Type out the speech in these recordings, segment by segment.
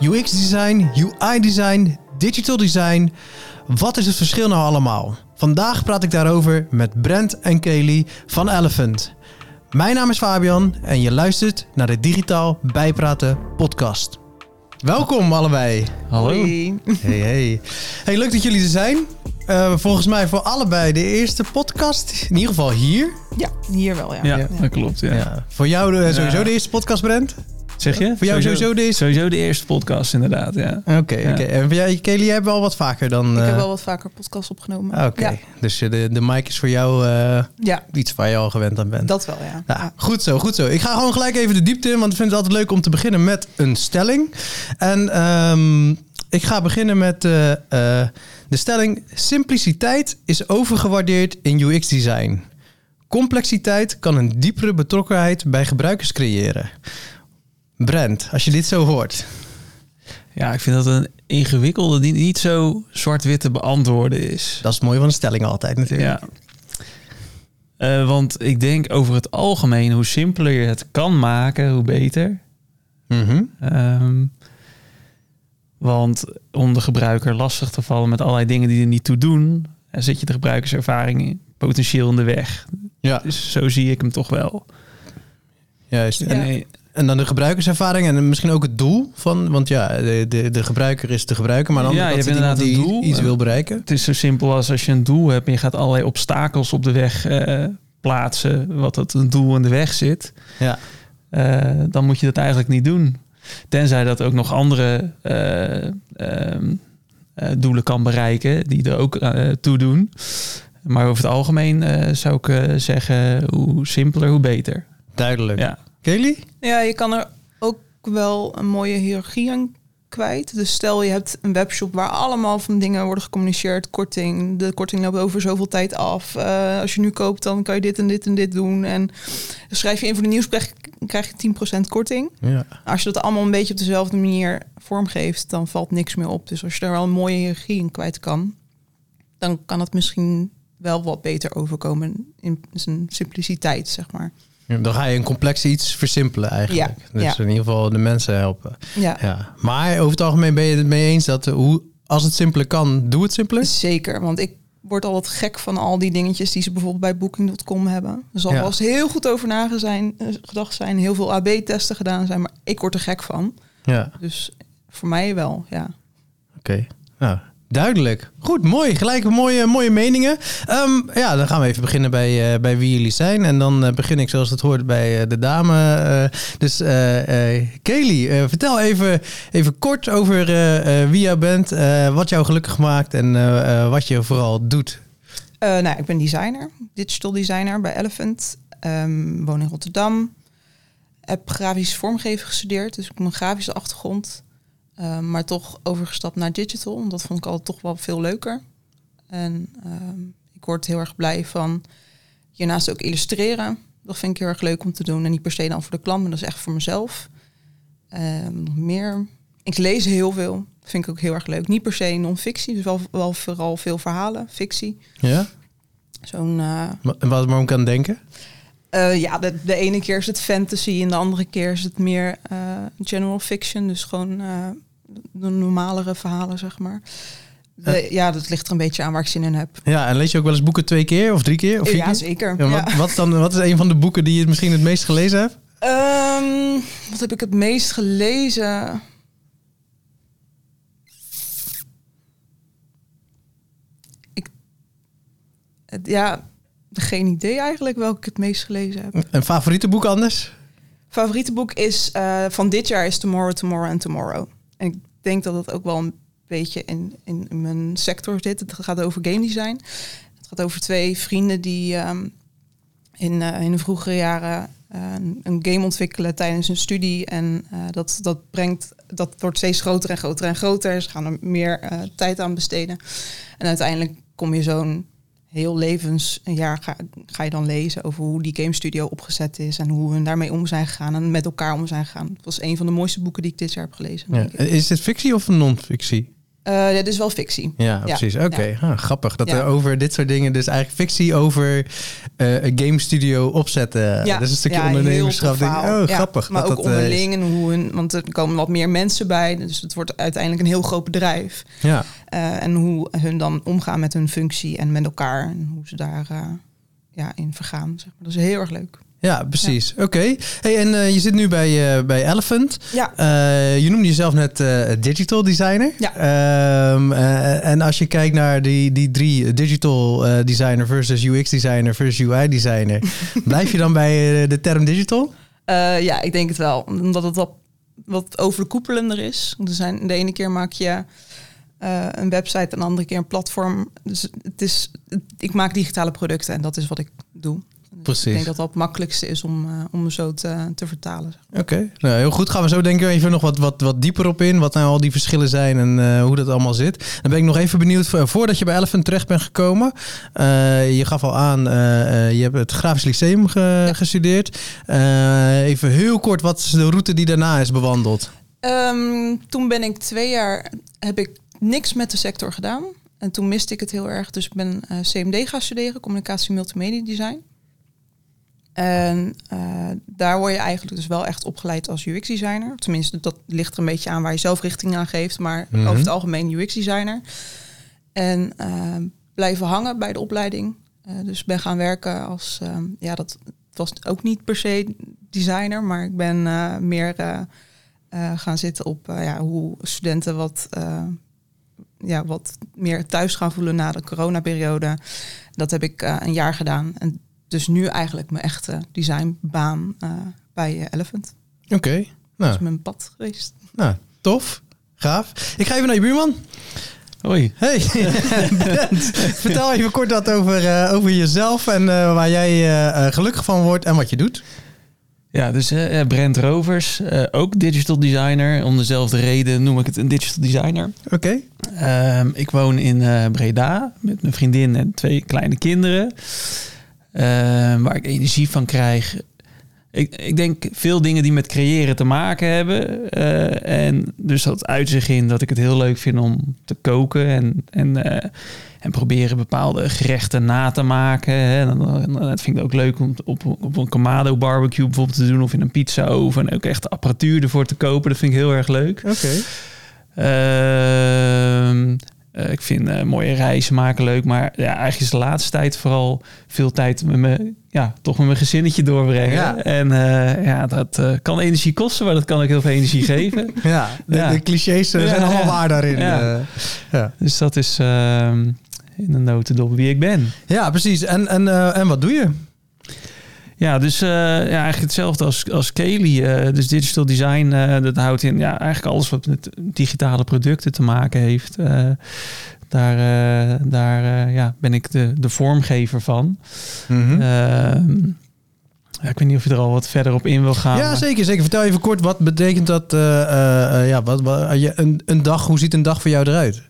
UX design, UI design, digital design. Wat is het verschil nou allemaal? Vandaag praat ik daarover met Brent en Kelly van Elephant. Mijn naam is Fabian en je luistert naar de Digitaal Bijpraten podcast. Welkom allebei. Hallo. Hoi. Hey, hey. Hey, leuk dat jullie er zijn. Uh, volgens mij voor allebei de eerste podcast. In ieder geval hier. Ja, hier wel, ja. Ja, ja. dat klopt. Ja. Ja. Voor jou de, sowieso Ja. de eerste podcast, Brent? Zeg je? Voor jou sowieso de eerste? Sowieso de eerste podcast, inderdaad. Ja. Oké, oké. Ja. En voor jou, Kelly, jij hebt wel wat vaker dan... Ik eh, heb wel wat vaker podcasts opgenomen. ah, Oké, Ja, dus eh, de, de mic is voor jou eh, ja, iets waar je al gewend aan bent. dat wel, ja. Ja, Ja. goed zo, goed zo. Ik ga gewoon gelijk even de diepte in, want ik vind het altijd leuk om te beginnen met een stelling. En ehm, ik ga beginnen met eh, eh, de stelling: simpliciteit is overgewaardeerd in UX-design. Complexiteit kan een diepere betrokkenheid bij gebruikers creëren. Brent, als je dit zo hoort. ja, ik vind dat een ingewikkelde die niet zo zwart-wit te beantwoorden is. Dat is het mooie van een stelling altijd natuurlijk. Ja. Eh, want ik denk over het algemeen, hoe simpeler je het kan maken, hoe beter. Mhm. Ehm, want om de gebruiker lastig te vallen met allerlei dingen die er niet toe doen, dan zit je de gebruikerservaring potentieel in de weg. ja, Dus zo zie ik hem toch wel. juist. En, Nee, en dan de gebruikerservaring en misschien ook het doel van, want ja, de, de, de gebruiker is de gebruiker, maar dan Ja, je hebt inderdaad die een doel. iets wil bereiken. Het is zo simpel als als je een doel hebt en je gaat allerlei obstakels op de weg eh, plaatsen, wat het een doel in de weg zit, Ja. eh, dan moet je dat eigenlijk niet doen. Tenzij dat ook nog andere eh, ehm, eh, doelen kan bereiken die er ook toe doen. Maar over het algemeen zou ik zeggen, hoe simpeler, hoe beter. Duidelijk. Ja. Kelly? Ja, je kan er ook wel een mooie hiërarchie aan kwijt. Dus stel je hebt een webshop waar allemaal van dingen worden gecommuniceerd. Korting, de korting loopt over zoveel tijd af. Eh, als je nu koopt, dan kan je dit en dit en dit doen. En schrijf je in voor de nieuwsbrief, krijg je 10% korting. Ja. Als je dat allemaal een beetje op dezelfde manier vormgeeft, dan valt niks meer op. Dus als je daar wel een mooie hiërarchie in kwijt kan, dan kan het misschien wel wat beter overkomen in zijn simpliciteit, zeg maar. Dan ga je een complex iets versimpelen eigenlijk. Ja, Dus ja. in ieder geval de mensen helpen. Ja, Ja. Maar over het algemeen ben je het mee eens dat eh, hoe, als het simpeler kan, doe het simpeler? zeker. Want ik word altijd gek van al die dingetjes die ze bijvoorbeeld bij Booking.com hebben. Er zal Ja. wel eens heel goed over nagedacht zijn, heel veel AB-testen gedaan zijn, maar ik word er gek van. Ja, Dus voor mij wel, ja. oké. Nou, duidelijk. Goed, mooi. Gelijk mooie, mooie meningen. Ehm, ja, dan gaan we even beginnen bij, eh, bij wie jullie zijn. En dan eh, begin ik zoals het hoort bij eh, de dame. dus Kelly, vertel even, even kort over wie jij bent, wat jou gelukkig maakt en wat je vooral doet. Nou, ik ben designer, digital designer bij Elephant. Ehm, woon in Rotterdam. Heb grafisch vormgeven gestudeerd, dus ik heb een grafische achtergrond. Ehm, maar toch overgestapt naar digital. Dat vond ik altijd toch wel veel leuker. En ehm, ik word heel erg blij van hiernaast ook illustreren. Dat vind ik heel erg leuk om te doen. En niet per se dan voor de klant, maar dat is echt voor mezelf. Ehm, nog meer. Ik lees heel veel. Dat vind ik ook heel erg leuk. Niet per se non-fictie, dus wel, wel vooral veel verhalen, fictie. Ja? Zo'n, eh, Wat waarom ik aan denken? eh, ja, de, de ene keer is het fantasy en de andere keer is het meer eh, general fiction. Dus gewoon de normalere verhalen, zeg maar. De- ja, dat ligt er een beetje aan waar ik zin in heb. Ja, en lees je ook wel eens boeken twee keer of drie keer? Of vier ja, keer? zeker. Ja, Ja. wat, wat, is dan, wat is een van de boeken die je misschien het meest gelezen hebt? Ehm, wat heb ik het meest gelezen? Ik, ja, geen idee eigenlijk welke ik het meest gelezen heb. Een favoriete boek anders? favoriete boek is eh, van dit jaar is Tomorrow, Tomorrow and Tomorrow. En ik denk dat het ook wel een beetje in, in, mijn sector zit. Het gaat over game design. Het gaat over twee vrienden die ehm, in, eh, in de vroegere jaren eh, een- game ontwikkelen tijdens hun studie. En eh, dat, dat brengt, dat wordt steeds groter en groter en groter. Ze gaan er meer tijd aan besteden. En uiteindelijk kom je zo'n heel levens een jaar ga, ga je dan lezen over hoe die game studio opgezet is en hoe we daarmee om zijn gegaan en met elkaar om zijn gegaan. Het was een van de mooiste boeken die ik dit jaar heb gelezen. Ja. Is dit fictie of non-fictie? Eh, ja, dit is wel fictie. Ja, precies. Oké, ah, grappig. Dat Ja. er over dit soort dingen, dus eigenlijk fictie over eh, een game studio opzetten. Ja, Dat is een stukje ondernemerschap. Denk oh, Ja, grappig. Maar dat ook dat, eh, onderling en hoe hun, want er komen wat meer mensen bij, dus het wordt uiteindelijk een heel groot bedrijf. ja. Eh, en hoe hun dan omgaan met hun functie en met elkaar en hoe ze daar eh, ja, in vergaan. Zeg maar. Dat is heel erg leuk. Ja, precies. Oké. Hey, en eh, je zit nu bij, eh, bij Elephant. Ja, Eh, je noemde jezelf net digital designer. Ja. Ehm, eh, en als je kijkt naar die, die drie, digital designer versus UX designer versus UI designer, blijf je dan bij de term digital? Ja, ik denk het wel. Omdat het wat, wat overkoepelender is. Want er zijn, de ene keer maak je een website en de andere keer een platform. Dus het is, ik maak digitale producten en dat is wat ik doe. Dus Precies. Ik denk dat dat het makkelijkste is om, eh, om me zo te, te vertalen. Oké, nou, heel goed. Gaan we zo denk ik even nog wat, wat, wat dieper op in. Wat nou al die verschillen zijn en eh, hoe dat allemaal zit. Dan ben ik nog even benieuwd, vo- voordat je bij Elephant terecht bent gekomen. eh, je gaf al aan, je hebt het Grafisch Lyceum ge- gestudeerd. Even heel kort, wat is de route die daarna is bewandeld? Ehm, toen ben ik twee jaar, heb ik niks met de sector gedaan. En toen miste ik het heel erg. Dus ik ben CMD gaan studeren, communicatie multimedia design. En eh, daar word je eigenlijk dus wel echt opgeleid als UX designer. Tenminste, dat ligt er een beetje aan waar je zelf richting aan geeft. Maar Mhm. over het algemeen UX designer. En eh, blijven hangen bij de opleiding. Eh, dus ben gaan werken als, ehm, ja, dat was ook niet per se designer, maar ik ben meer gaan zitten op ja, hoe studenten wat, ja, wat meer thuis gaan voelen na de coronaperiode. Dat heb ik een jaar gedaan. En dus nu eigenlijk mijn echte designbaan eh, bij eh, Elephant. Oké, nou, is mijn pad geweest. nou, tof. Gaaf. Ik ga even naar je buurman. Hoi. Hey, Brent. Vertel even kort wat over, eh, over jezelf en eh, waar jij gelukkig van wordt en wat je doet. Ja, dus Brent Rovers, eh, ook digital designer. Om dezelfde reden noem ik het een digital designer. Oké. Ehm, ik woon in eh, Breda met mijn vriendin en twee kleine kinderen. Ehm, waar ik energie van krijg. Ik, ik denk veel dingen die met creëren te maken hebben. Eh, en dus dat uit zich in dat ik het heel leuk vind om te koken. En, en, eh, en proberen bepaalde gerechten na te maken. Hè. Dat vind ik ook leuk om op, op een Kamado barbecue bijvoorbeeld te doen. Of in een pizza oven. En ook echt apparatuur ervoor te kopen. Dat vind ik heel erg leuk. Oké. Ehm, eh, ik vind eh, mooie reizen maken leuk. Maar ja, eigenlijk is de laatste tijd vooral veel tijd met me, ja, toch met mijn gezinnetje doorbrengen. Ja. En eh, ja, dat eh, kan energie kosten, maar dat kan ook heel veel energie geven. Ja, de, Ja. de clichés eh, zijn allemaal waar daarin. Ja. eh. ja. Dus dat is ehm, in een notendop wie ik ben. ja, precies. En, en, eh, en wat doe je? Ja, dus eh, ja, eigenlijk hetzelfde als, als Kelly. eh, dus digital design, eh, dat houdt in ja, eigenlijk alles wat met digitale producten te maken heeft. Daar daar ja, ben ik de, de vormgever van. Mhm. Ehm, ja, ik weet niet of je er al wat verder op in wil gaan. ja, zeker, zeker. Vertel even kort, wat betekent dat? ja, wat, wat, een, een dag, hoe ziet een dag voor jou eruit?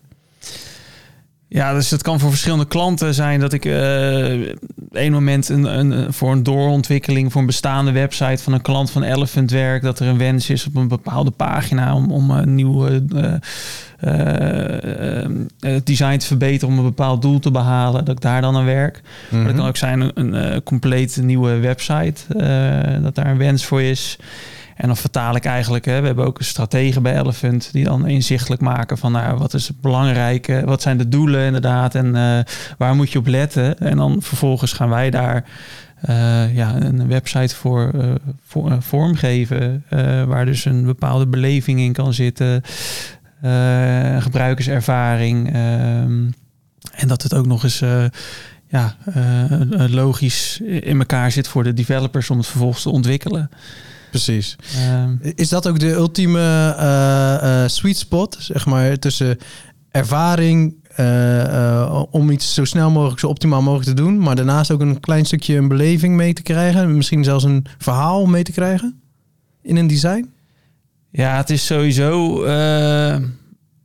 Ja, dus het kan voor verschillende klanten zijn dat ik eh een moment een, een, voor een doorontwikkeling voor een bestaande website van een klant van Elephant werk, dat er een wens is op een bepaalde pagina om, om een nieuwe eh, eh, het design te verbeteren om een bepaald doel te behalen, dat ik daar dan aan werk. Maar dat kan ook zijn een, een compleet nieuwe website, dat daar een wens voor is. En dan vertaal ik eigenlijk, hè, we hebben ook een stratege bij Elephant die dan inzichtelijk maken van nou, wat is het belangrijke, wat zijn de doelen inderdaad en eh, waar moet je op letten. En dan vervolgens gaan wij daar eh, ja, een website voor, eh, voor vormgeven, waar dus een bepaalde beleving in kan zitten, gebruikerservaring. ehm, en dat het ook nog eens ja, logisch in elkaar zit voor de developers om het vervolgens te ontwikkelen. Precies. Ehm, Is dat ook de ultieme eh, eh, sweet spot, zeg maar, tussen ervaring eh, om iets zo snel mogelijk, zo optimaal mogelijk te doen, maar daarnaast ook een klein stukje een beleving mee te krijgen, misschien zelfs een verhaal mee te krijgen in een design? Ja, het is sowieso.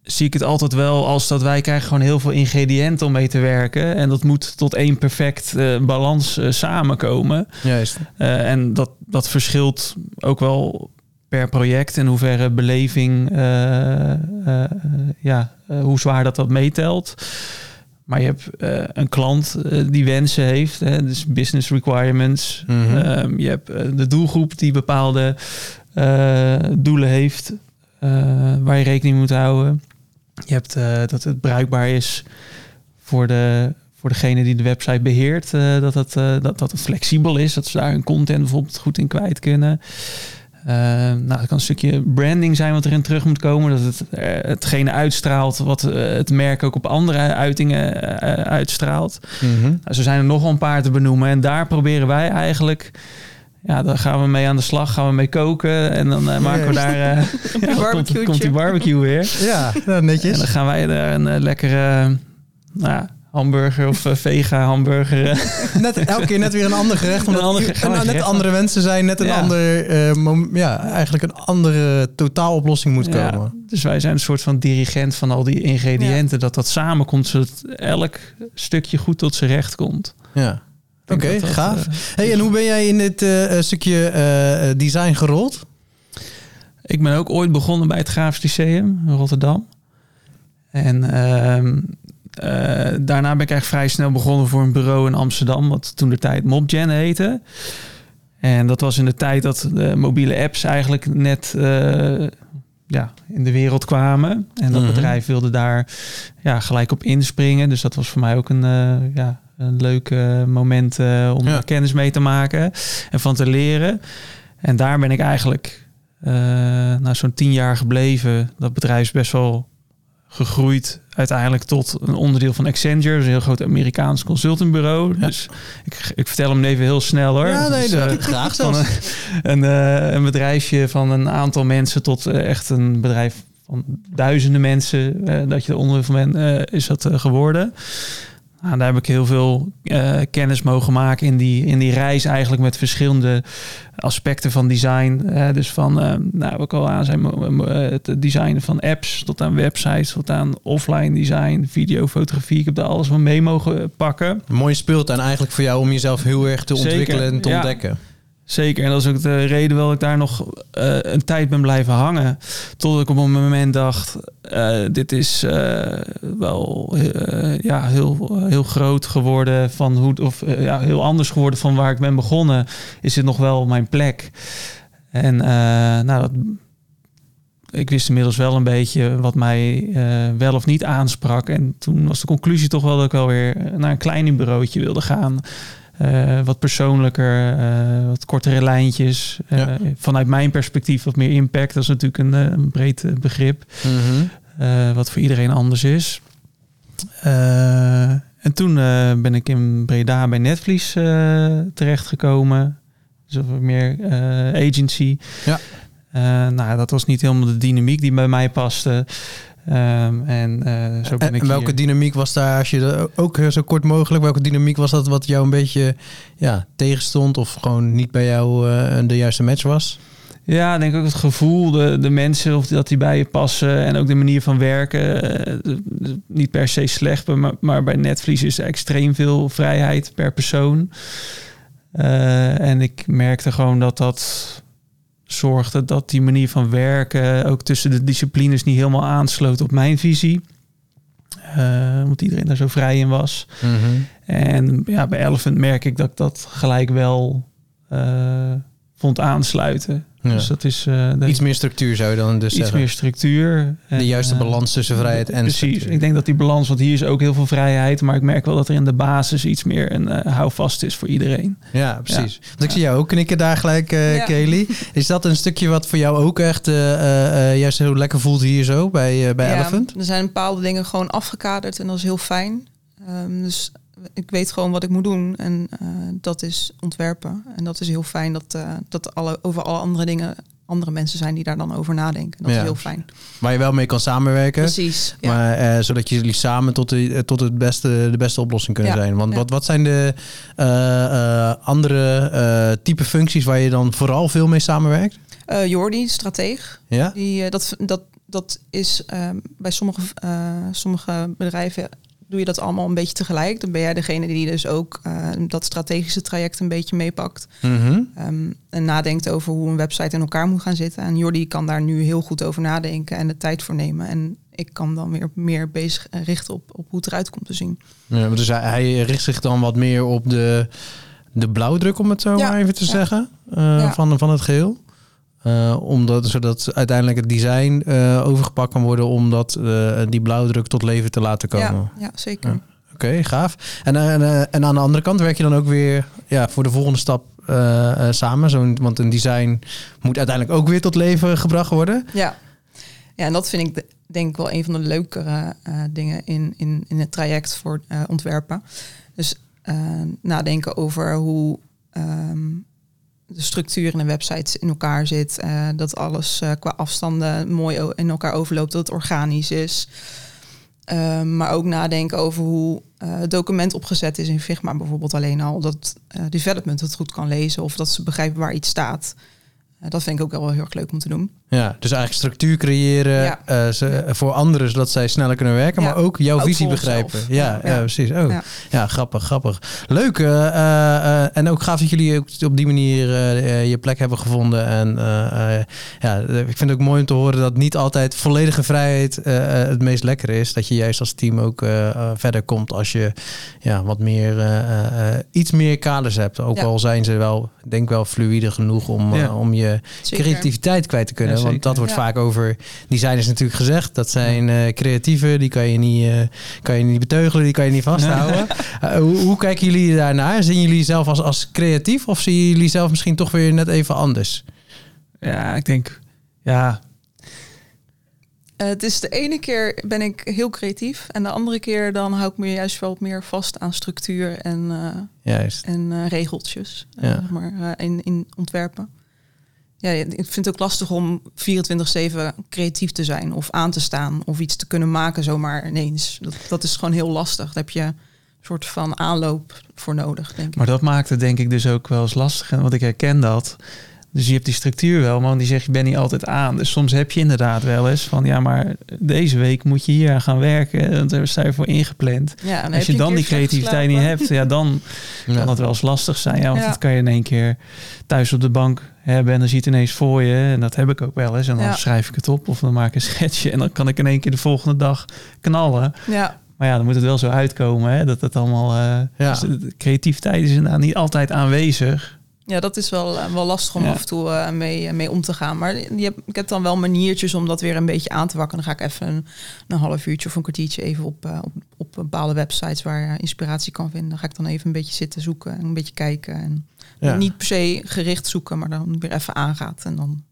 Zie ik het altijd wel als dat wij krijgen gewoon heel veel ingrediënten om mee te werken. En dat moet tot één perfect eh, balans eh, samenkomen. Juist. Eh, en dat, dat verschilt ook wel per project in hoeverre beleving, ja, hoe zwaar dat dat meetelt. Maar je hebt een klant die wensen heeft, hè, dus business requirements. Mhm. Ehm, je hebt de doelgroep die bepaalde doelen heeft, waar je rekening mee moet houden. Je hebt eh, dat het bruikbaar is voor, de, voor degene die de website beheert, eh, dat, het, eh, dat, dat het flexibel is, dat ze daar hun content bijvoorbeeld goed in kwijt kunnen. Nou, het kan een stukje branding zijn wat erin terug moet komen. Dat het hetgene uitstraalt wat het merk ook op andere uitingen uitstraalt. Nou, zo zijn er nog wel een paar te benoemen. En daar proberen wij eigenlijk... Ja, daar gaan we mee aan de slag. Gaan we mee koken. En dan eh, maken we daar... eh, ja, komt, komt die barbecue weer. Ja, nou, En netjes. dan gaan wij er een eh, lekkere... nou hamburger of vega hamburger. Net, elke keer net weer een ander gerecht. Omdat Een ander u- ge- gaan we en net gerecht andere wensen zijn. Net een Ja. ander... mom- ja, eigenlijk een andere totaaloplossing moet Ja, komen. dus wij zijn een soort van dirigent van al die ingrediënten. Dat dat samenkomt, zodat elk stukje goed tot zijn recht komt. Ja. Oké, gaaf. eh, Hey, en hoe ben jij in dit eh, eh, stukje design gerold? Ik ben ook ooit begonnen bij het Grafisch Lyceum in Rotterdam. En ehm, eh, daarna ben ik eigenlijk vrij snel begonnen voor een bureau in Amsterdam, wat toen de tijd MobGen heette. En dat was in de tijd dat de mobiele apps eigenlijk net eh, ja, in de wereld kwamen. En dat Mhm. bedrijf wilde daar ja, gelijk op inspringen. Dus dat was voor mij ook een, eh, ja, een leuk eh, moment eh, om Ja. kennis mee te maken en van te leren. En daar ben ik eigenlijk eh na zo'n tien jaar gebleven. Dat bedrijf is best wel gegroeid uiteindelijk tot een onderdeel van Accenture, dus een heel groot Amerikaans consultingbureau. Ja. Dus ik, ik vertel hem even heel snel hoor. Ja, nee, Dus, dat eh, graag zelfs. een, een, een bedrijfje van een aantal mensen tot echt een bedrijf van duizenden mensen. dat je er onderdeel van bent, is dat geworden. Nou, daar heb ik heel veel eh, kennis mogen maken in die, in die reis eigenlijk met verschillende aspecten van design. Eh, dus van, eh, nou, wat ik al aan eh, het designen van apps tot aan websites, tot aan offline design, video, fotografie. Ik heb daar alles van mee mogen pakken. Een mooie speeltuin eigenlijk voor jou om jezelf heel erg te Zeker, ontwikkelen en te ja. Zeker, en dat is ook de reden waarom ik daar nog eh, een tijd ben blijven hangen. Tot ik op een moment dacht, eh, dit is eh, wel ja, heel, heel groot geworden van hoe, of ja, heel anders geworden van waar ik ben begonnen. Is dit nog wel mijn plek? En nou, dat, ik wist inmiddels wel een beetje wat mij wel of niet aansprak. En toen was de conclusie toch wel dat ik wel weer naar een kleiner bureautje wilde gaan. Eh, wat persoonlijker, eh, wat kortere lijntjes. Eh, Ja. Vanuit mijn perspectief wat meer impact. Dat is natuurlijk een, een breed begrip. Mhm. wat voor iedereen anders is. En toen ben ik in Breda bij Netvlies terechtgekomen. Dus wat meer agency. Ja. Nou, dat was niet helemaal de dynamiek die bij mij paste. Ehm, en eh, zo ben En, ik en welke hier- dynamiek was daar, als je dat ook zo kort mogelijk, welke dynamiek was dat wat jou een beetje ja, tegenstond of gewoon niet bij jou eh, de juiste match was? Ja, ik denk ook het gevoel, de, de mensen, of dat die bij je passen en ook de manier van werken. eh, niet per se slecht, maar, maar bij Netvlies is er extreem veel vrijheid per persoon. En ik merkte gewoon dat dat zorgde dat die manier van werken ook tussen de disciplines niet helemaal aansloot op mijn visie. Eh, omdat iedereen daar zo vrij in was. En ja, bij Elephant merk ik dat ik dat gelijk wel eh, vond aansluiten. Ja. Dus dat is eh, de- Iets meer structuur zou je dan dus iets zeggen. meer structuur. de En, juiste eh, balans tussen vrijheid en Precies. structuur. Ik denk dat die balans, want hier is ook heel veel vrijheid, maar ik merk wel dat er in de basis iets meer een eh houvast is voor iedereen. Ja, precies. Want ik zie jou ook knikken daar gelijk, eh Ja. Kelly. Is dat een stukje wat voor jou ook echt eh, eh, eh, juist heel lekker voelt hier zo bij, eh, bij Ja, Elephant? Er zijn bepaalde dingen gewoon afgekaderd en dat is heel fijn. Ehm, dus ik weet gewoon wat ik moet doen en eh, dat is ontwerpen. En dat is heel fijn dat, eh, dat alle, over alle andere dingen andere mensen zijn die daar dan over nadenken. Dat Ja. is heel fijn. Waar je wel mee kan samenwerken. Precies. Ja. Maar eh, zodat jullie samen tot, de, tot het beste, de beste oplossing kunnen Ja, zijn. Want wat, wat zijn de andere type functies waar je dan vooral veel mee samenwerkt? Jordi, strateeg, Ja? die, dat, dat, dat is ehm, bij sommige, sommige bedrijven doe je dat allemaal een beetje tegelijk. Dan ben jij degene die dus ook eh, dat strategische traject een beetje meepakt. Mhm. Ehm, en nadenkt over hoe een website in elkaar moet gaan zitten. En Jordi kan daar nu heel goed over nadenken en de tijd voor nemen. En ik kan dan weer meer bezig eh, richten op, op hoe het eruit komt te zien. Ja, dus hij, hij richt zich dan wat meer op de, de blauwdruk, om het zo Ja, maar even te ja. zeggen, eh, Ja. van, van het geheel. Eh, omdat, zodat uiteindelijk het design eh, overgepakt kan worden om dat, eh, die blauwdruk tot leven te laten komen. Ja, ja, zeker. Ja. Oké, gaaf. En, en, en aan de andere kant werk je dan ook weer ja, voor de volgende stap samen. Zo'n, want een design moet uiteindelijk ook weer tot leven gebracht worden. Ja. ja, en dat vind ik de- denk ik wel een van de leukere dingen in, in, in het traject voor ontwerpen. Dus nadenken over hoe ehm, de structuur in een website in elkaar zit. eh, dat alles eh, qua afstanden mooi in elkaar overloopt, dat het organisch is. Ehm, maar ook nadenken over hoe eh, het document opgezet is in Figma bijvoorbeeld alleen al. Dat development het goed kan lezen of dat ze begrijpen waar iets staat. Dat vind ik ook wel heel erg leuk om te doen. Ja, dus eigenlijk structuur creëren Ja. eh, ze, voor anderen, zodat zij sneller kunnen werken, Ja. maar ook jouw Ook visie begrijpen. Ja, ja. Ja. precies. Oh. Ja. Ja. grappig, grappig. Leuk. eh, eh, en ook gaaf dat jullie ook op die manier je plek hebben gevonden. En eh, eh, ja, ik vind het ook mooi om te horen dat niet altijd volledige vrijheid het meest lekker is. Dat je juist als team ook verder komt als je ja, wat meer, eh, eh, eh, iets meer kaders hebt. Ook Ja. al zijn ze wel, ik denk wel fluïde genoeg om, om je Zeker. creativiteit kwijt te kunnen. Ja, want dat wordt Ja. vaak over designers natuurlijk gezegd. Dat zijn eh creatieven, die kan je, niet, eh, kan je niet beteugelen, die kan je niet vasthouden. Eh, hoe, hoe kijken jullie daarnaar? Zien jullie zelf als, als creatief of zien jullie zelf misschien toch weer net even anders? Ja, ik denk, ja, Eh, het is de ene keer ben ik heel creatief en de andere keer dan hou ik me juist wel meer vast aan structuur en, eh, Juist. en eh, regeltjes Ja. maar, eh, in, in ontwerpen. Ja, ik vind het ook lastig om 24/7 creatief te zijn of aan te staan of iets te kunnen maken zomaar ineens. Dat, dat is gewoon heel lastig. Daar heb je een soort van aanloop voor nodig, denk ik. maar dat maakt het denk ik dus ook wel eens lastig. Want ik herken dat. Dus je hebt die structuur wel, maar die zegt je bent niet altijd aan. Dus soms heb je inderdaad wel eens van ja, maar deze week moet je hier aan gaan werken. Want daar sta je voor ingepland. Ja, en Als je dan die creativiteit niet hebt, ja, dan Ja. kan het wel eens lastig zijn. Ja, want Ja. dat kan je in één keer thuis op de bank hebben en dan ziet het ineens voor je. En dat heb ik ook wel eens. En dan Ja. schrijf ik het op of dan maak ik een schetsje. En dan kan ik in één keer de volgende dag knallen. Ja, Maar ja, dan moet het wel zo uitkomen. Hè? Dat het allemaal. eh, Ja. dus creativiteit is inderdaad niet altijd aanwezig. Ja, dat is wel, eh, wel lastig om Ja. af en toe eh, mee, mee om te gaan. Maar ik heb dan wel maniertjes om dat weer een beetje aan te wakken. Dan ga ik even een, een half uurtje of een kwartiertje even op, eh, op, op bepaalde websites waar je inspiratie kan vinden. Dan ga ik dan even een beetje zitten zoeken en een beetje kijken. En Ja. Niet per se gericht zoeken, maar dan weer even aangaat. En dan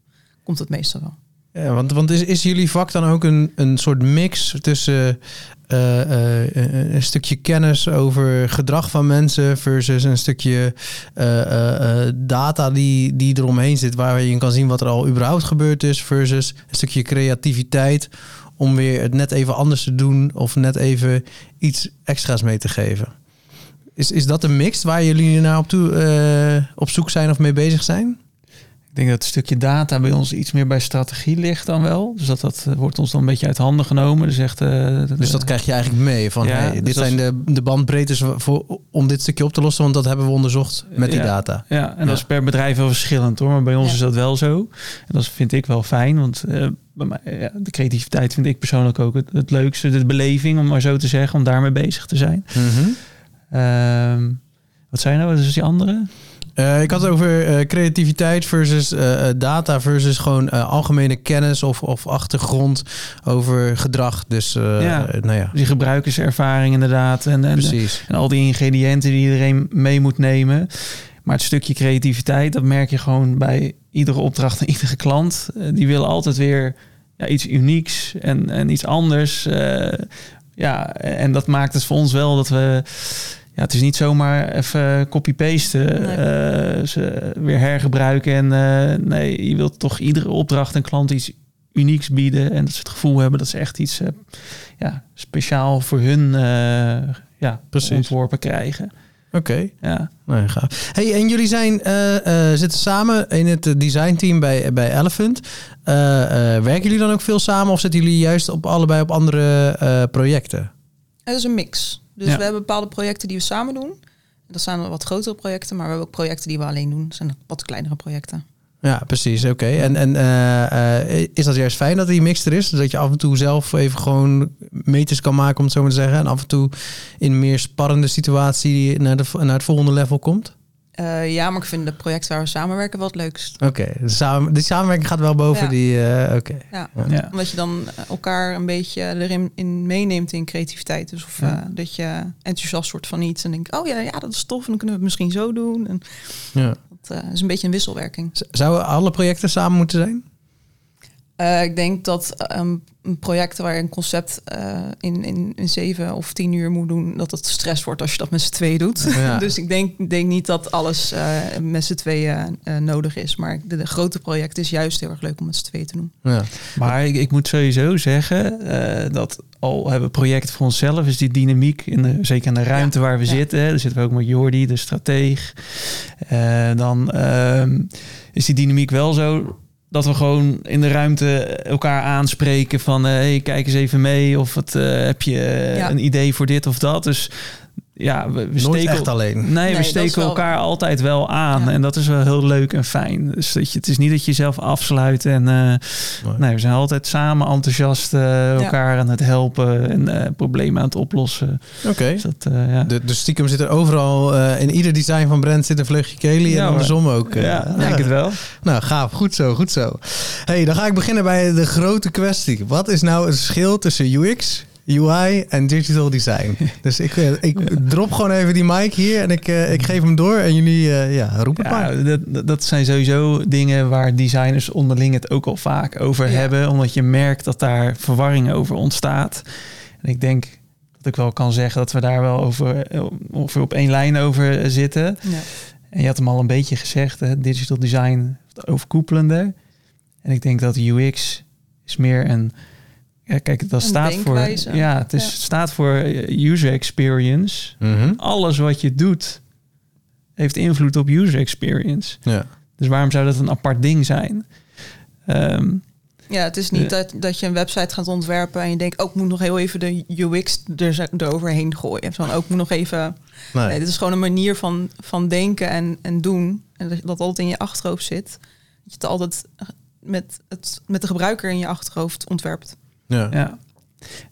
komt het meestal wel. Ja, want, want is, is jullie vak dan ook een, een soort mix tussen eh, eh, een- een stukje kennis over gedrag van mensen versus een stukje eh, eh, eh, data die, die eromheen zit, waar je kan zien wat er al überhaupt gebeurd is, versus een stukje creativiteit om weer het net even anders te doen of net even iets extra's mee te geven. Is, is dat een mix waar jullie naar op, toe, eh, op zoek zijn of mee bezig zijn? Ik denk dat het stukje data bij ons iets meer bij strategie ligt dan wel. Dus dat, dat eh, wordt ons dan een beetje uit handen genomen. Dus echt. eh, Dus dat krijg je eigenlijk mee. Van, Ja, hey, dus dit zijn de, de bandbreedtes voor, om dit stukje op te lossen. Want dat hebben we onderzocht met die Ja. data. Ja, en Ja. dat is per bedrijf wel verschillend hoor. Maar bij ons Ja. is dat wel zo. En dat vind ik wel fijn. Want eh, bij mij, ja, de creativiteit vind ik persoonlijk ook het, het leukste. De beleving, om maar zo te zeggen. Om daarmee bezig te zijn. Ehm, wat zijn nou? Wat is die andere? Eh, ik had het over eh, creativiteit versus eh, data versus gewoon algemene kennis of, of achtergrond over gedrag. Dus Ja. nou ja, Die gebruikerservaring inderdaad. En, en, precies. en al die ingrediënten die iedereen mee moet nemen. Maar het stukje creativiteit, dat merk je gewoon bij iedere opdracht en iedere klant. Die willen altijd weer ja, iets unieks en, en iets anders. Ja, en dat maakt het voor ons wel dat we... Ja, het is niet zomaar even copy-pasten, Nee. eh, ze weer hergebruiken. En eh, nee, je wilt toch iedere opdracht en klant iets unieks bieden. En dat ze het gevoel hebben dat ze echt iets eh, ja, speciaal voor hun eh, ja, Precies. ontworpen krijgen. Oké. Ja. Nou, gaaf. Hey, en jullie zijn, eh, eh, zitten samen in het designteam bij, bij Elephant. Eh, eh, werken jullie dan ook veel samen of zitten jullie juist op allebei op andere eh, projecten? Het is een mix. Dus Ja. we hebben bepaalde projecten die we samen doen. Dat zijn wel wat grotere projecten, maar we hebben ook projecten die we alleen doen. Dat zijn wat kleinere projecten. Ja, precies. Oké. En, en eh, eh, is dat juist fijn dat die mix er is? Dat je af en toe zelf even gewoon meters kan maken, om het zo maar te zeggen. En af en toe in een meer sparrende situatie naar, de, naar het volgende level komt? Eh, ja, maar ik vind de projecten waar we samenwerken wel het leukst. Oké. De samen, die samenwerking gaat wel boven Ja. die... eh, Oké. Ja. Ja. Omdat je dan eh, elkaar een beetje erin in meeneemt in creativiteit. Dus of Ja. eh, dat je enthousiast wordt van iets en denkt, oh ja, ja, dat is tof en dan kunnen we het misschien zo doen. En Ja. dat eh, is een beetje een wisselwerking. Z- Zouden alle projecten samen moeten zijn? Eh, ik denk dat ehm, een project waar je een concept eh, in, in, in zeven of tien uur moet doen, dat het stress wordt als je dat met z'n tweeën doet. Ja. dus ik denk, denk niet dat alles eh, met z'n tweeën eh, nodig is. Maar de, de grote project is juist heel erg leuk om met z'n tweeën te doen. Ja. Maar ik, ik moet sowieso zeggen eh, dat al hebben projecten voor onszelf, is die dynamiek, in de, zeker in de ruimte waar we zitten. Hè, daar zitten we ook met Jordi, de strateeg. Eh, dan ehm, is die dynamiek wel zo dat we gewoon in de ruimte elkaar aanspreken van... eh, hey, kijk eens even mee of wat, eh, heb je eh, Ja. een idee voor dit of dat. Dus ja, we, we Nooit steken... echt alleen. Nee, Nee, we steken wel- elkaar altijd wel aan. Ja. En dat is wel heel leuk en fijn. Dus dat je, het is niet dat je jezelf afsluit. En eh, nee, we zijn altijd samen enthousiast eh, elkaar aan het helpen en eh, problemen aan het oplossen. Oké. Dus dat, eh, ja. De, de stiekem zit er overal, eh, in ieder design van Brent zit een vleugje Kelly Ja, en andersom ook. eh. ja, denk het wel. Nou, gaaf. Goed zo, goed zo. hey, dan ga ik beginnen bij de grote kwestie. Wat is nou het verschil tussen UX, UI en digital design? dus ik, eh, ik drop gewoon even die mic hier en ik, eh, ik geef hem door en jullie uh, ja, roepen het Ja, maar. dat, dat- zijn sowieso dingen waar designers onderling het ook al vaak over Ja. hebben. Omdat je merkt dat daar verwarring over ontstaat. En ik denk dat ik wel kan zeggen dat we daar wel over, over op één lijn over zitten. Ja. En je had hem al een beetje gezegd, hè, digital design overkoepelende. En ik denk dat UX is meer een... Ja, kijk, dat Een staat voor... Ja, het is, Ja. staat voor eh, user experience. Mhm. Alles wat je doet heeft invloed op user experience. Ja. Dus waarom zou dat een apart ding zijn? Ehm, Ja, het is niet Ja. dat, dat je een website gaat ontwerpen en je denkt, ook moet nog heel even de UX er, eroverheen gooien. Van ook moet nog even. Nee. Nee, dit is gewoon een manier van, van denken en, en doen. En dat dat altijd in je achterhoofd zit. Dat je het altijd met, het, met de gebruiker in je achterhoofd ontwerpt. Ja. ja.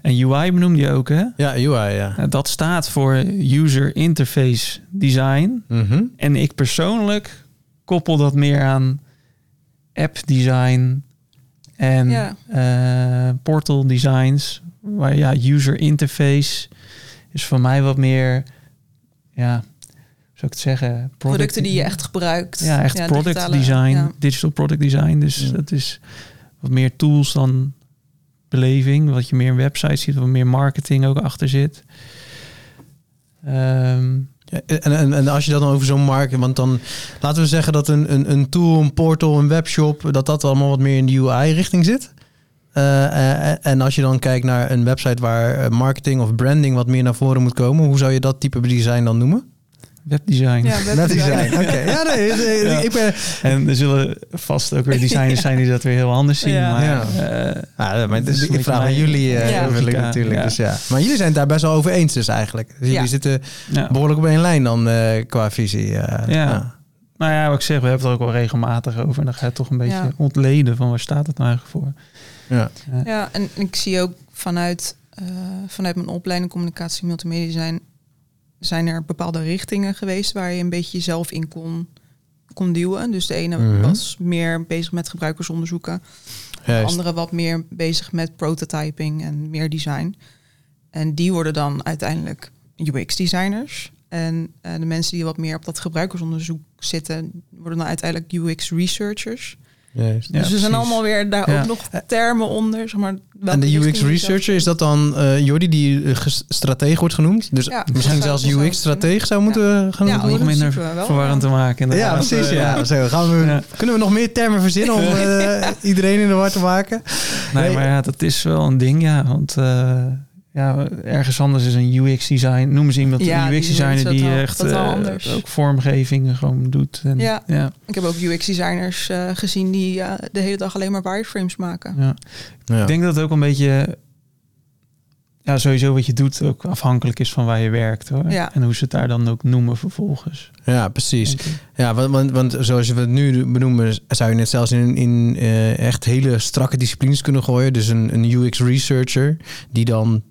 En UI benoemde je ook, hè? ja, UI, ja. Nou, Dat staat voor User Interface Design. Mhm. En ik persoonlijk koppel dat meer aan app design en Ja. eh, portal designs. Waar ja, user interface is voor mij wat meer, ja, hoe zou ik het zeggen? Product- Producten die je echt gebruikt. Ja, echt product digitale- design, ja. digital product design. Dus Ja. dat is wat meer tools dan beleving. Wat je meer in websites ziet, wat meer marketing ook achter zit. Ehm, Ja, en, en, en als je dat dan over zo'n markt, want dan laten we zeggen dat een, een, een tool, een portal, een webshop, dat dat allemaal wat meer in de UI-richting zit. Eh, eh, en als je dan kijkt naar een website waar eh, marketing of branding wat meer naar voren moet komen, hoe zou je dat type design dan noemen? Webdesign. Ja, Webdesign. Oké, ja, nee, eh, Ja. ik ben. En er zullen vast ook weer designers zijn die dat weer heel anders zien. Ja. Maar, Ja. eh, Ah, maar Dus ik vraag aan jullie eh, Ja. ik Ja. natuurlijk. Ja. Dus ja. Maar jullie zijn het daar best wel over eens, dus eigenlijk. Dus jullie Ja. zitten ja. behoorlijk op één lijn dan eh, qua visie. eh. Ja. Nou ja, wat ik zeg, we hebben het er ook wel regelmatig over. En dan ga je toch een beetje Ja. ontleden van waar staat het nou eigenlijk voor. Ja. Ja, en ik zie ook vanuit, eh, vanuit mijn opleiding communicatie multimedia design zijn er bepaalde richtingen geweest waar je een beetje jezelf in kon, kon duwen. Dus de ene Mhm. was meer bezig met gebruikersonderzoeken. De andere wat meer bezig met prototyping en meer design. En die worden dan uiteindelijk UX-designers. En eh, de mensen die wat meer op dat gebruikersonderzoek zitten, worden dan uiteindelijk UX-researchers. Juist. Ja, dus er zijn allemaal weer daar Ja. ook nog termen onder. Zeg maar, En de UX researcher, is dat dan eh Jordi die eh, strateeg wordt genoemd? Dus Ja, misschien zelfs dat zou UX strateeg zou Ja. moeten gaan Ja, worden? Om minder verwarrend ja. te maken. Ja, precies. Eh, Ja. Zo, gaan we, Ja. Kunnen we nog meer termen verzinnen om eh, iedereen in de war te maken? Nee, Nee. maar ja, dat is wel een ding, ja. Want eh, ja, ergens anders is een UX-design. Noemen ze iemand Ja, een die UX-designer doen die echt eh, anders. ook vormgeving gewoon doet. En, Ja. ja. Ik heb ook UX-designers eh, gezien die eh, de hele dag alleen maar wireframes maken. ja. Ja. Ik denk dat het ook een beetje... ja, sowieso wat je doet ook afhankelijk is van waar je werkt hoor. Ja. En hoe ze het daar dan ook noemen vervolgens. Ja, precies. Ja, want, want, want zoals we het nu benoemen, zou je net zelfs in, in eh, echt hele strakke disciplines kunnen gooien. Dus een, een UX-researcher die dan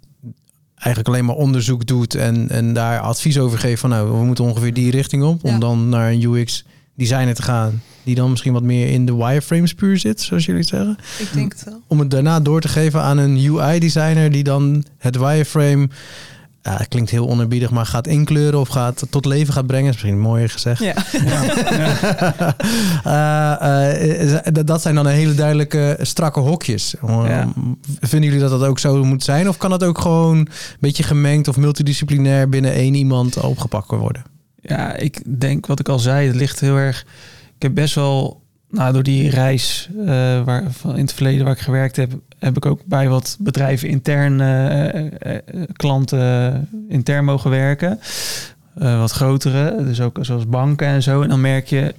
eigenlijk alleen maar onderzoek doet en, en daar advies over geeft van nou, we moeten ongeveer die richting op. Om dan naar een UX-designer te gaan die dan misschien wat meer in de wireframes puur zit, zoals jullie het zeggen. Ik denk het wel. Om het daarna door te geven aan een UI-designer die dan het wireframe... Ja, het klinkt heel onerbiedig, maar gaat inkleuren of gaat tot leven gaat brengen. Is misschien mooier gezegd. Ja. Eh, eh, dat- dat zijn dan een hele duidelijke strakke hokjes. Ja. Vinden jullie dat dat ook zo moet zijn? Of kan dat ook gewoon een beetje gemengd of multidisciplinair binnen één iemand opgepakt worden? Ja, ik denk wat ik al zei, het ligt heel erg. Ik heb best wel, nou, door die reis eh, waar, van in het verleden waar ik gewerkt heb, heb ik ook bij wat bedrijven intern eh, eh, eh, klanten intern mogen werken. Wat grotere, dus ook zoals banken en zo. En dan merk je,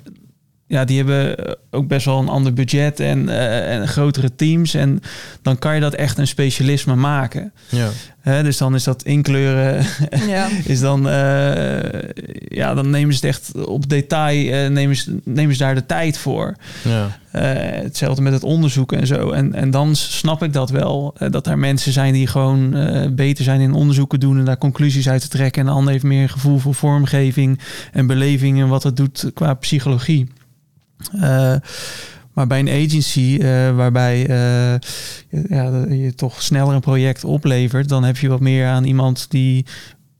ja, die hebben ook best wel een ander budget en, eh, en grotere teams. En dan kan je dat echt een specialisme maken. Ja. Hè, dus dan is dat inkleuren, ja. is dan, eh, ja, dan nemen ze het echt op detail, eh, nemen, ze, nemen ze daar de tijd voor. Ja. Eh, hetzelfde met het onderzoek en zo. En, en dan snap ik dat wel, eh, dat er mensen zijn die gewoon eh, beter zijn in onderzoeken doen en daar conclusies uit te trekken. En de ander heeft meer gevoel voor vormgeving en beleving en wat het doet qua psychologie. Eh, maar bij een agency eh, waarbij eh, je- ja, je toch sneller een project oplevert, dan heb je wat meer aan iemand die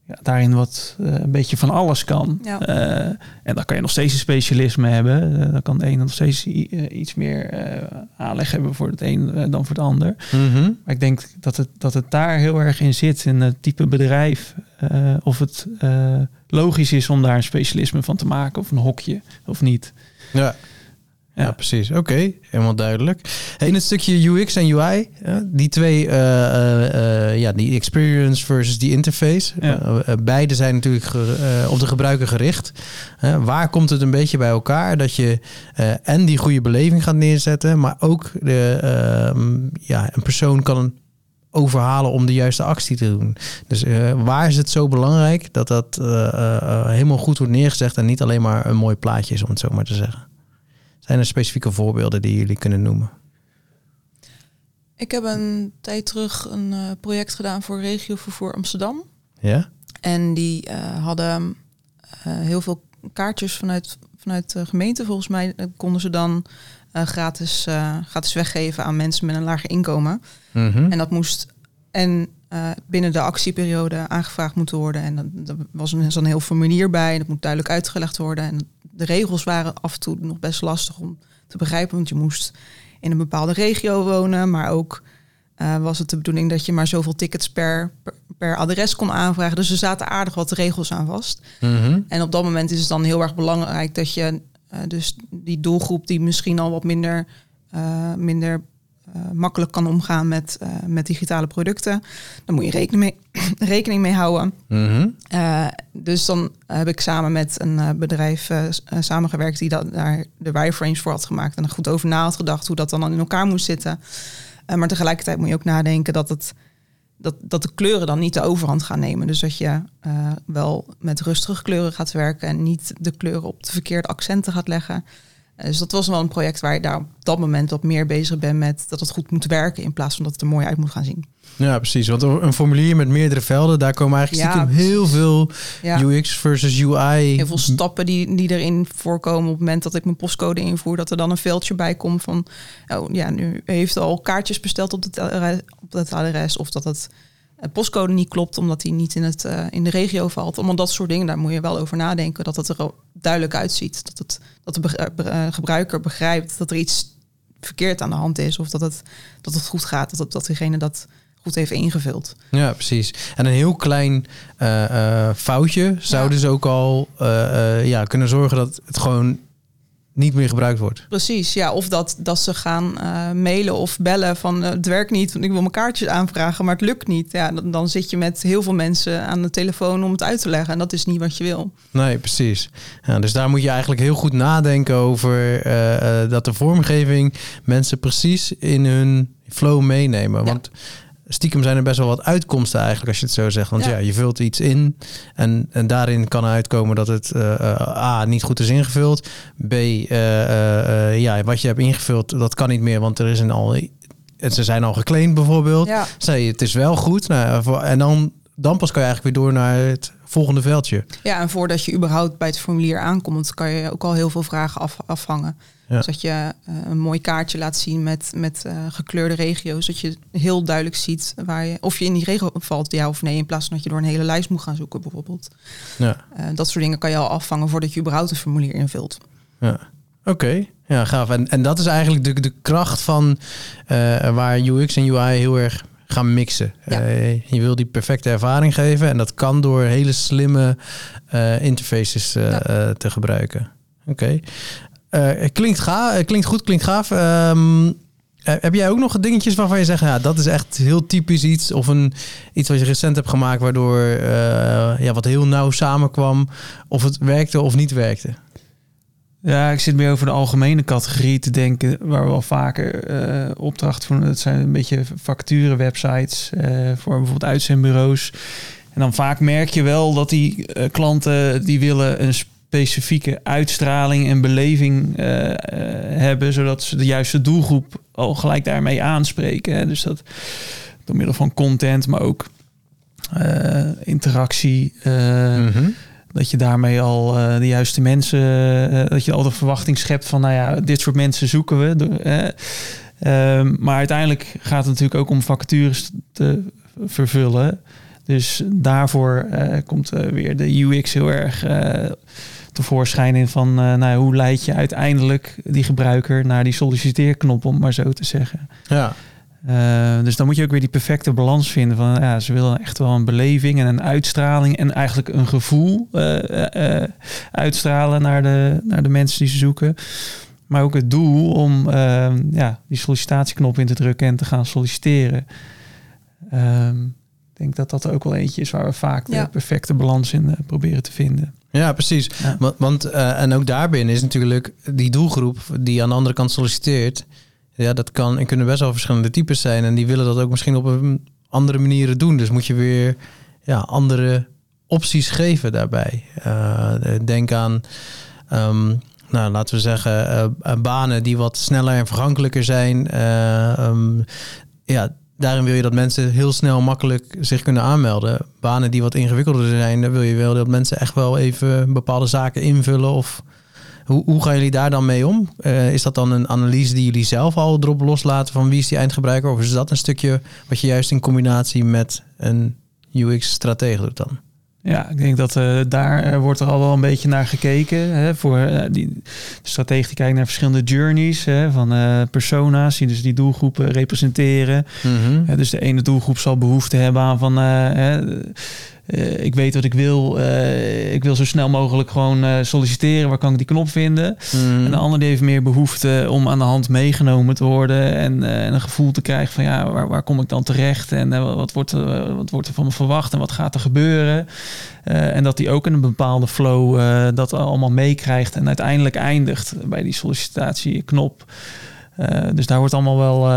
ja, daarin wat eh, een beetje van alles kan. Ja. Eh, en dan kan je nog steeds een specialisme hebben. Dan kan de ene nog steeds iets meer eh, aanleg hebben voor het een dan voor het ander. Mhm. Maar ik denk dat het, dat het daar heel erg in zit, in het type bedrijf. eh, of het eh, logisch is om daar een specialisme van te maken, of een hokje, of niet. Ja. Ja, Ja. precies. Oké, helemaal duidelijk. In het stukje UX en UI, die twee, eh, eh, eh, ja, die experience versus die interface, Ja. beide zijn natuurlijk op de gebruiker gericht. Waar komt het een beetje bij elkaar dat je en die goede beleving gaat neerzetten, maar ook de, ehm, ja, een persoon kan overhalen om de juiste actie te doen. Dus waar is het zo belangrijk dat dat helemaal goed wordt neergezet en niet alleen maar een mooi plaatje is, om het zo maar te zeggen? Zijn er specifieke voorbeelden die jullie kunnen noemen? Ik heb een tijd terug een eh, project gedaan voor regiovervoer Amsterdam. Ja? En die eh, hadden eh, heel veel kaartjes vanuit, vanuit de gemeente. Volgens mij konden ze dan gratis, gratis weggeven aan mensen met een lager inkomen. Mhm. En dat moest en binnen de actieperiode aangevraagd moeten worden. En dan- er was een, zo'n heel formulier bij. Dat moet duidelijk uitgelegd worden. En de regels waren af en toe nog best lastig om te begrijpen. Want je moest in een bepaalde regio wonen. Maar ook eh, was het de bedoeling dat je maar zoveel tickets per, per, per adres kon aanvragen. Dus er zaten aardig wat regels aan vast. Mhm. En op dat moment is het dan heel erg belangrijk dat je eh, dus die doelgroep die misschien al wat minder, eh, minder makkelijk kan omgaan met, eh, met digitale producten, dan moet je rekening mee, rekening mee houden. Mhm. Eh, dus dan heb ik samen met een eh, bedrijf eh, eh, samengewerkt die dat, daar de wireframes voor had gemaakt en er goed over na had gedacht hoe dat dan in elkaar moest zitten. Eh, maar tegelijkertijd moet je ook nadenken dat, het, dat, dat de kleuren dan niet de overhand gaan nemen. Dus dat je eh, wel met rustige kleuren gaat werken en niet de kleuren op de verkeerde accenten gaat leggen. Eh, dus dat was wel een project waar je daar op dat moment wat meer bezig bent met dat het goed moet werken in plaats van dat het er mooi uit moet gaan zien. Ja, precies. Want een formulier met meerdere velden, daar komen eigenlijk Ja, stiekem heel veel Ja. UX versus UI. heel veel stappen die, die erin voorkomen op het moment dat ik mijn postcode invoer, dat er dan een veldje bij komt van, oh ja, nu heeft al kaartjes besteld op, het adres- op dat adres, of dat het eh, postcode niet klopt omdat die niet in, het, eh, in de regio valt. Allemaal dat soort dingen, daar moet je wel over nadenken, dat het er duidelijk uitziet. Dat, het, dat de be- eh, gebruiker begrijpt dat er iets verkeerd aan de hand is, of dat het, dat het goed gaat, dat, het, dat diegene dat goed heeft ingevuld. Ja, precies. En een heel klein foutje zou Ja. dus ook al ja, kunnen zorgen dat het gewoon niet meer gebruikt wordt. Precies, ja. Of dat, dat ze gaan eh, mailen of bellen van eh, het werkt niet, want ik wil mijn kaartjes aanvragen, maar het lukt niet. Ja, dan, dan zit je met heel veel mensen aan de telefoon om het uit te leggen. En dat is niet wat je wil. Nee, precies. Ja, dus daar moet je eigenlijk heel goed nadenken over eh, dat de vormgeving mensen precies in hun flow meenemen. Ja. Want stiekem zijn er best wel wat uitkomsten eigenlijk, als je het zo zegt. Want ja, Ja. je vult iets in en, en daarin kan uitkomen dat het eh, eh, A, niet goed is ingevuld. B, eh, ja, wat je hebt ingevuld, dat kan niet meer, want er is een al... Ze zijn al geclaimd bijvoorbeeld. Ja, Zei het is wel goed. Nou, en dan, dan pas kan je eigenlijk weer door naar het volgende veldje. ja, en voordat je überhaupt bij het formulier aankomt, kan je ook al heel veel vragen af, afvangen. Ja. Dat je eh, een mooi kaartje laat zien met, met eh, gekleurde regio's. Dat je heel duidelijk ziet waar je, of je in die regio valt, ja of nee. In plaats van dat je door een hele lijst moet gaan zoeken bijvoorbeeld. Ja. Eh, dat soort dingen kan je al afvangen voordat je überhaupt een formulier invult. Ja. Oké, ja, gaaf. En, en dat is eigenlijk de, de kracht van waar UX en UI heel erg gaan mixen. Ja. Je wil die perfecte ervaring geven en dat kan door hele slimme interfaces Ja. te gebruiken. Oké. Eh, klinkt, ga, klinkt goed, klinkt gaaf. Ehm, eh, heb jij ook nog dingetjes waarvan je zegt, ja, dat is echt heel typisch iets of een, iets wat je recent hebt gemaakt waardoor eh, ja, wat heel nauw samenkwam of het werkte of niet werkte? Ja, ik zit meer over de algemene categorie te denken, waar we al vaker opdracht voor. Dat zijn een beetje facturenwebsites eh voor bijvoorbeeld uitzendbureaus. En dan vaak merk je wel dat die klanten die willen een specifieke uitstraling en beleving eh, eh, hebben, zodat ze de juiste doelgroep al gelijk daarmee aanspreken. Hè. Dus dat door middel van content, maar ook eh, interactie. Mhm. dat je daarmee al de juiste mensen, dat je al de verwachting schept van, nou ja, dit soort mensen zoeken we. Eh. Ehm, maar uiteindelijk gaat het natuurlijk ook om vacatures te vervullen. Dus daarvoor komt weer de UX heel erg tevoorschijn in van, eh, nou, hoe leid je uiteindelijk die gebruiker naar die solliciteerknop, om maar zo te zeggen. Ja. Uh, dus dan moet je ook weer die perfecte balans vinden van ja, ze willen echt wel een beleving en een uitstraling en eigenlijk een gevoel uh, uh, uitstralen naar de, naar de mensen die ze zoeken. Maar ook het doel om ja, die sollicitatieknop in te drukken en te gaan solliciteren. Um, ik denk dat dat ook wel eentje is waar we vaak ja. de perfecte balans in proberen te vinden. Ja, precies. Ja. Want, want en ook daarbinnen is natuurlijk die doelgroep die aan de andere kant solliciteert. Ja, dat kan en kunnen best wel verschillende types zijn. En die willen dat ook misschien op een andere manieren doen. Dus moet je weer ja, andere opties geven daarbij. Uh, denk aan, um, nou, laten we zeggen, uh, banen die wat sneller en vergankelijker zijn. Um, ja, daarin wil je dat mensen heel snel makkelijk zich kunnen aanmelden. Banen die wat ingewikkelder zijn, dan wil je wel dat mensen echt wel even bepaalde zaken invullen of... Hoe, hoe, gaan jullie daar dan mee om? Uh, is dat dan een analyse die jullie zelf al erop loslaten van wie is die eindgebruiker? Of is dat een stukje wat je juist in combinatie met een UX-stratege doet dan? Ja, ik denk dat uh, daar uh, wordt er al wel een beetje naar gekeken. Hè, voor uh, die de stratege die kijkt naar verschillende journeys hè, van persona's die dus die doelgroepen representeren. Mhm. Mm -hmm. dus de ene doelgroep zal behoefte hebben aan van uh, ik weet wat ik wil. Uh, ik wil zo snel mogelijk gewoon uh, solliciteren. Waar kan ik die knop vinden? Mm. En de ander die heeft meer behoefte om aan de hand meegenomen te worden. En, en een gevoel te krijgen van ja, waar, waar kom ik dan terecht? En wat, wordt, wat wordt er van me verwacht? En wat gaat er gebeuren? En dat die ook in een bepaalde flow dat allemaal meekrijgt. En uiteindelijk eindigt bij die sollicitatieknop. Dus daar wordt allemaal wel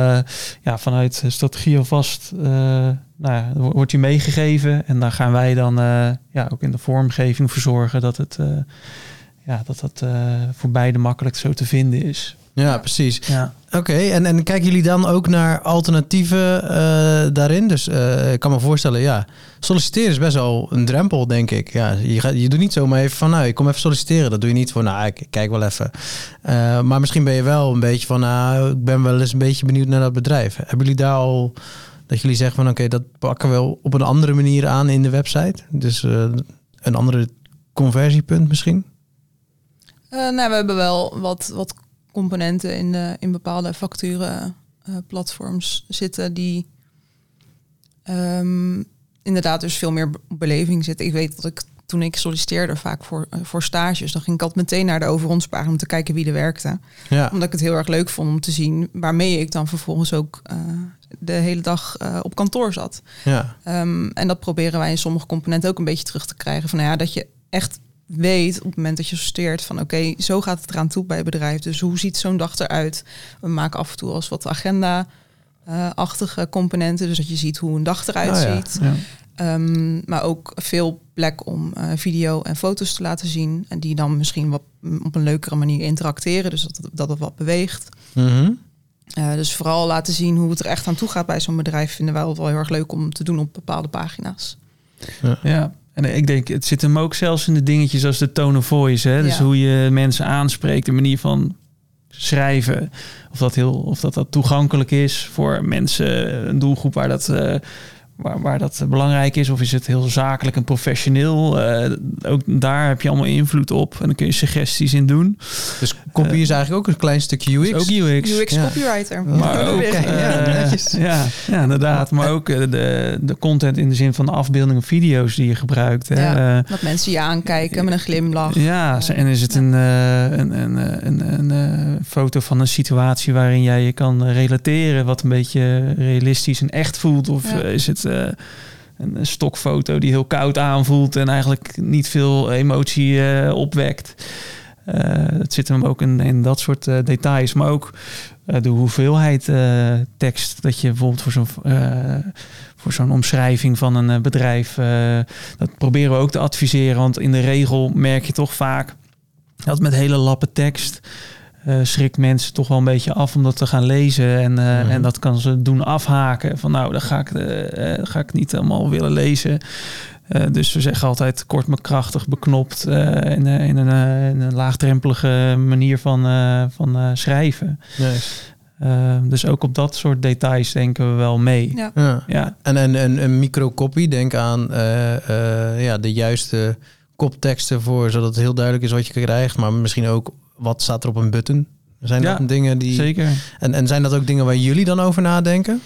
ja, vanuit strategie alvast uh, nou wordt die meegegeven. En daar gaan wij dan ja, ook in de vormgeving voor zorgen dat het ja, dat dat voor beide makkelijk zo te vinden is. Ja, precies. Ja. Oké, okay, en, en kijken jullie dan ook naar alternatieven uh, daarin? Dus uh, ik kan me voorstellen, ja, solliciteren is best wel een drempel, denk ik. Ja, je, gaat, je doet niet zomaar even van, nou, ik kom even solliciteren. Dat doe je niet voor, nou, ik kijk wel even. Uh, maar misschien ben je wel een beetje van, nou, ik ben wel eens een beetje benieuwd naar dat bedrijf. Hebben jullie daar al, dat jullie zeggen van, oké, okay, dat pakken we wel op een andere manier aan in de website? Dus een andere conversiepunt misschien? nou, we hebben wel wat, wat componenten in, de, in bepaalde facturen uh, platforms zitten die um, inderdaad dus veel meer beleving zitten. Ik weet dat ik toen ik solliciteerde vaak voor, uh, voor stages, dan ging ik altijd meteen naar de over ons pagina om te kijken wie er werkte. Ja. Omdat ik het heel erg leuk vond om te zien waarmee ik dan vervolgens ook uh, de hele dag op kantoor zat. Ja. Um, en dat proberen wij in sommige componenten ook een beetje terug te krijgen. Van nou ja, dat je echt weet op het moment dat je solliciteert van oké, okay, zo gaat het eraan toe bij het bedrijf. Dus hoe ziet zo'n dag eruit? We maken af en toe als wat agenda achtige componenten. Dus dat je ziet hoe een dag eruit Oh ziet. Ja. Ehm, maar ook veel plek om eh, video en foto's te laten zien. En die dan misschien wat mm, op een leukere manier interacteren. Dus dat, dat het wat beweegt. Mhm. Eh, dus vooral laten zien hoe het er echt aan toe gaat bij zo'n bedrijf. Vinden wij wel heel erg leuk om te doen op bepaalde pagina's. Ja, en ik denk, het zit hem ook zelfs in de dingetjes als de tone of voice. Hè? Dus Ja. hoe je mensen aanspreekt, de manier van schrijven. Of dat, heel, of dat, dat toegankelijk is voor mensen, een doelgroep waar dat, eh, waar, waar dat belangrijk is. Of is het heel zakelijk en professioneel? Eh, ook daar heb je allemaal invloed op. En dan kun je suggesties in doen. Dus copy is eigenlijk ook een klein stukje UX. Ook UX. UX Ja. copywriter. Maar ook, Oké, ja, eh, netjes. ja, ja, inderdaad. Maar ook eh, de, de content in de zin van de afbeeldingen, video's die je gebruikt. Hè. Ja. Eh, Dat mensen je aankijken met een glimlach. Ja, Eh, en is het een, eh, een, een, eh, een, een, eh, foto van een situatie waarin jij je kan relateren, wat een beetje realistisch en echt voelt? Of Ja. eh, is het eh, een stokfoto die heel koud aanvoelt en eigenlijk niet veel emotie eh, opwekt? Eh, het zit hem ook in, dat soort details, maar ook de hoeveelheid tekst dat je bijvoorbeeld voor zo'n voor zo'n omschrijving van een bedrijf. dat proberen we ook te adviseren. Want in de regel merk je toch vaak dat met hele lappen tekst. Eh, schrikt mensen toch wel een beetje af om dat te gaan lezen. En, eh, Mhm. en dat kan ze doen afhaken. Van nou, dat ga ik, eh, eh, ga ik niet helemaal willen lezen. Eh, dus we zeggen altijd kort maar krachtig, beknopt. eh, in, in, een, in een laagdrempelige manier van, eh, van eh, schrijven. Nice. Dus ook op dat soort details denken we wel mee. Ja. Ja. Ja, En, en, en een microcopy, denk aan eh, eh, ja, de juiste kopteksten voor, zodat het heel duidelijk is wat je krijgt. Maar misschien ook wat staat er op een button. Zijn Ja, dat dingen die. zeker. En, en zijn dat ook dingen waar jullie dan over nadenken?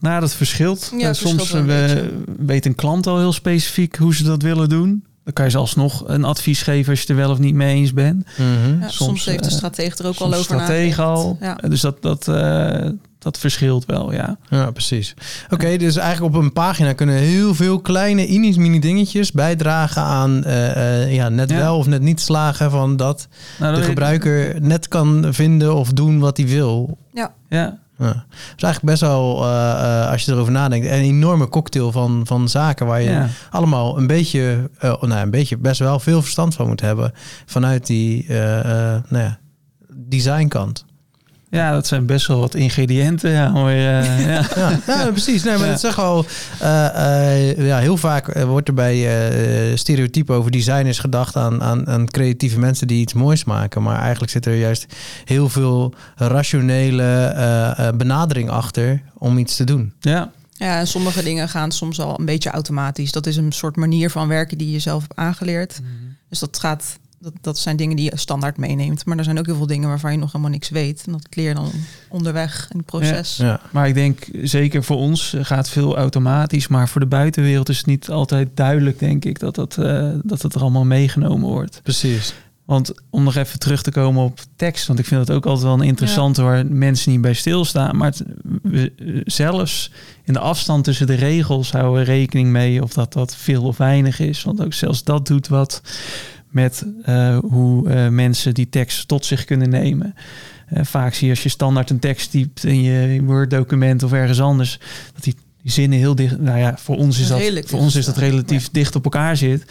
Nou, dat verschilt. Ja, Eh, Soms verschilt eh, weet een klant al heel specifiek hoe ze dat willen doen. Dan kan je ze alsnog een advies geven als je er wel of niet mee eens bent. Ja, soms, Soms, heeft de eh, stratege er ook al over stratege nagedacht. al. Ja. Eh, Dus dat, dat, eh, dat verschilt wel, ja. Ja, precies. Oké, dus eigenlijk op een pagina kunnen heel veel kleine inis mini dingetjes bijdragen aan eh, eh, ja, net Ja. wel of net niet slagen van dat Nou, de dat- gebruiker net kan vinden of doen wat hij wil. Ja, Ja. Dat is eigenlijk best wel, eh, eh, als je erover nadenkt, een enorme cocktail van, van zaken waar je ja. allemaal een beetje, eh, nou, een beetje best wel veel verstand van moet hebben vanuit die eh, nou ja, designkant. Ja, dat zijn best wel wat ingrediënten. Ja, eh, ja. Ja, ja precies. Nee, maar Ja. dat zeg al. eh, eh, ja, heel vaak eh, wordt er bij eh stereotypen over designers gedacht aan, aan, aan creatieve mensen die iets moois maken. Maar eigenlijk zit er juist heel veel rationele benadering achter om iets te doen. ja. Ja, en sommige dingen gaan soms al een beetje automatisch. Dat is een soort manier van werken die je zelf hebt aangeleerd. Dus dat gaat. Dat, dat zijn dingen die je standaard meeneemt. Maar er zijn ook heel veel dingen waarvan je nog helemaal niks weet. En dat leer je dan onderweg in het proces. Ja. Maar ik denk zeker voor ons gaat veel automatisch. Maar voor de buitenwereld is het niet altijd duidelijk, denk ik, dat, dat, eh, dat het er allemaal meegenomen wordt. Precies. Want om nog even terug te komen op tekst, want ik vind het ook altijd wel een interessante waar mensen niet bij stilstaan. Maar het, we, eh, zelfs in de afstand tussen de regels houden we rekening mee of dat dat veel of weinig is. Want ook zelfs dat doet wat met eh, hoe eh, mensen die tekst tot zich kunnen nemen. Eh, vaak zie je als je standaard een tekst typt in je Word-document of ergens anders, dat die, zinnen heel dicht. Nou ja, voor ons is dat, voor ons is dat relatief dicht op elkaar zit.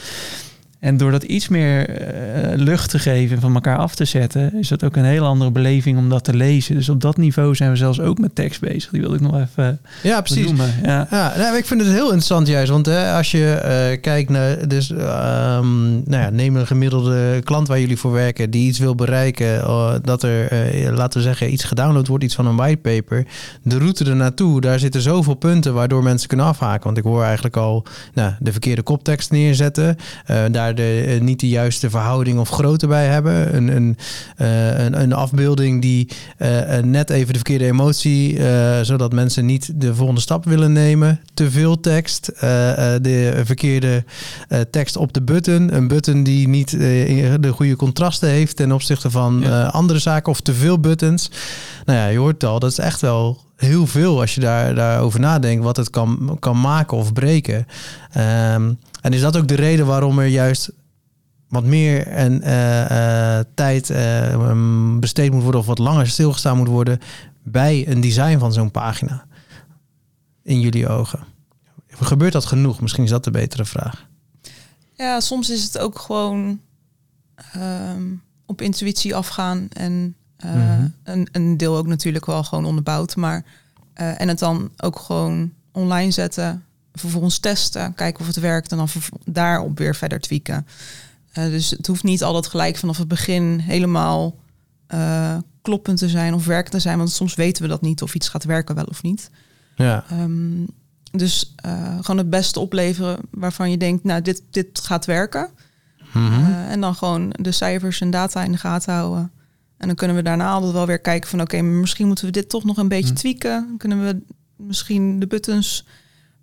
En door dat iets meer eh, lucht te geven en van elkaar af te zetten, is dat ook een hele andere beleving om dat te lezen. Dus op dat niveau zijn we zelfs ook met tekst bezig. Die wilde ik nog even Ja, precies. benoemen. Ja. Ja, nou, ik vind het heel interessant juist. Want hè, als je eh, kijkt naar... Dus, ehm, nou ja, neem een gemiddelde klant waar jullie voor werken... die iets wil bereiken. eh, dat er, eh, laten we zeggen, iets gedownload wordt. Iets van een whitepaper. De route er naartoe, daar zitten zoveel punten... waardoor mensen kunnen afhaken. Want ik hoor eigenlijk al nou, de verkeerde koptekst neerzetten. eh, daar de, eh, niet de juiste verhouding of grootte bij hebben. Een, een, eh, een, een afbeelding die eh, net even de verkeerde emotie... zodat mensen niet de volgende stap willen nemen. Te veel tekst. de verkeerde tekst op de button. Een button die niet de goede contrasten heeft... ten opzichte van Ja. andere zaken. Of te veel buttons. Nou ja, je hoort al. Dat is echt wel heel veel als je daar, daarover nadenkt... wat het kan, kan maken of breken. Ehm, en is dat ook de reden waarom er juist wat meer en, eh, eh, tijd eh, besteed moet worden of wat langer stilgestaan moet worden bij een design van zo'n pagina. in jullie ogen? Gebeurt dat genoeg? Misschien is dat de betere vraag. Ja, soms is het ook gewoon ehm, op intuïtie afgaan en eh, Mhm. een, een deel ook natuurlijk wel gewoon onderbouwd, maar eh, en het dan ook gewoon online zetten, vervolgens testen, kijken of het werkt en dan daarop weer verder tweaken. Eh, dus het hoeft niet altijd gelijk vanaf het begin helemaal kloppend te zijn of werkend te zijn, want soms weten we dat niet of iets gaat werken wel of niet. Ja, Ehm, dus gewoon het beste opleveren waarvan je denkt, nou, dit, dit gaat werken. Mhm. En dan gewoon de cijfers en data in de gaten houden. En dan kunnen we daarna altijd wel weer kijken van, oké, misschien moeten we dit toch nog een beetje Hm. tweaken. Dan kunnen we misschien de buttons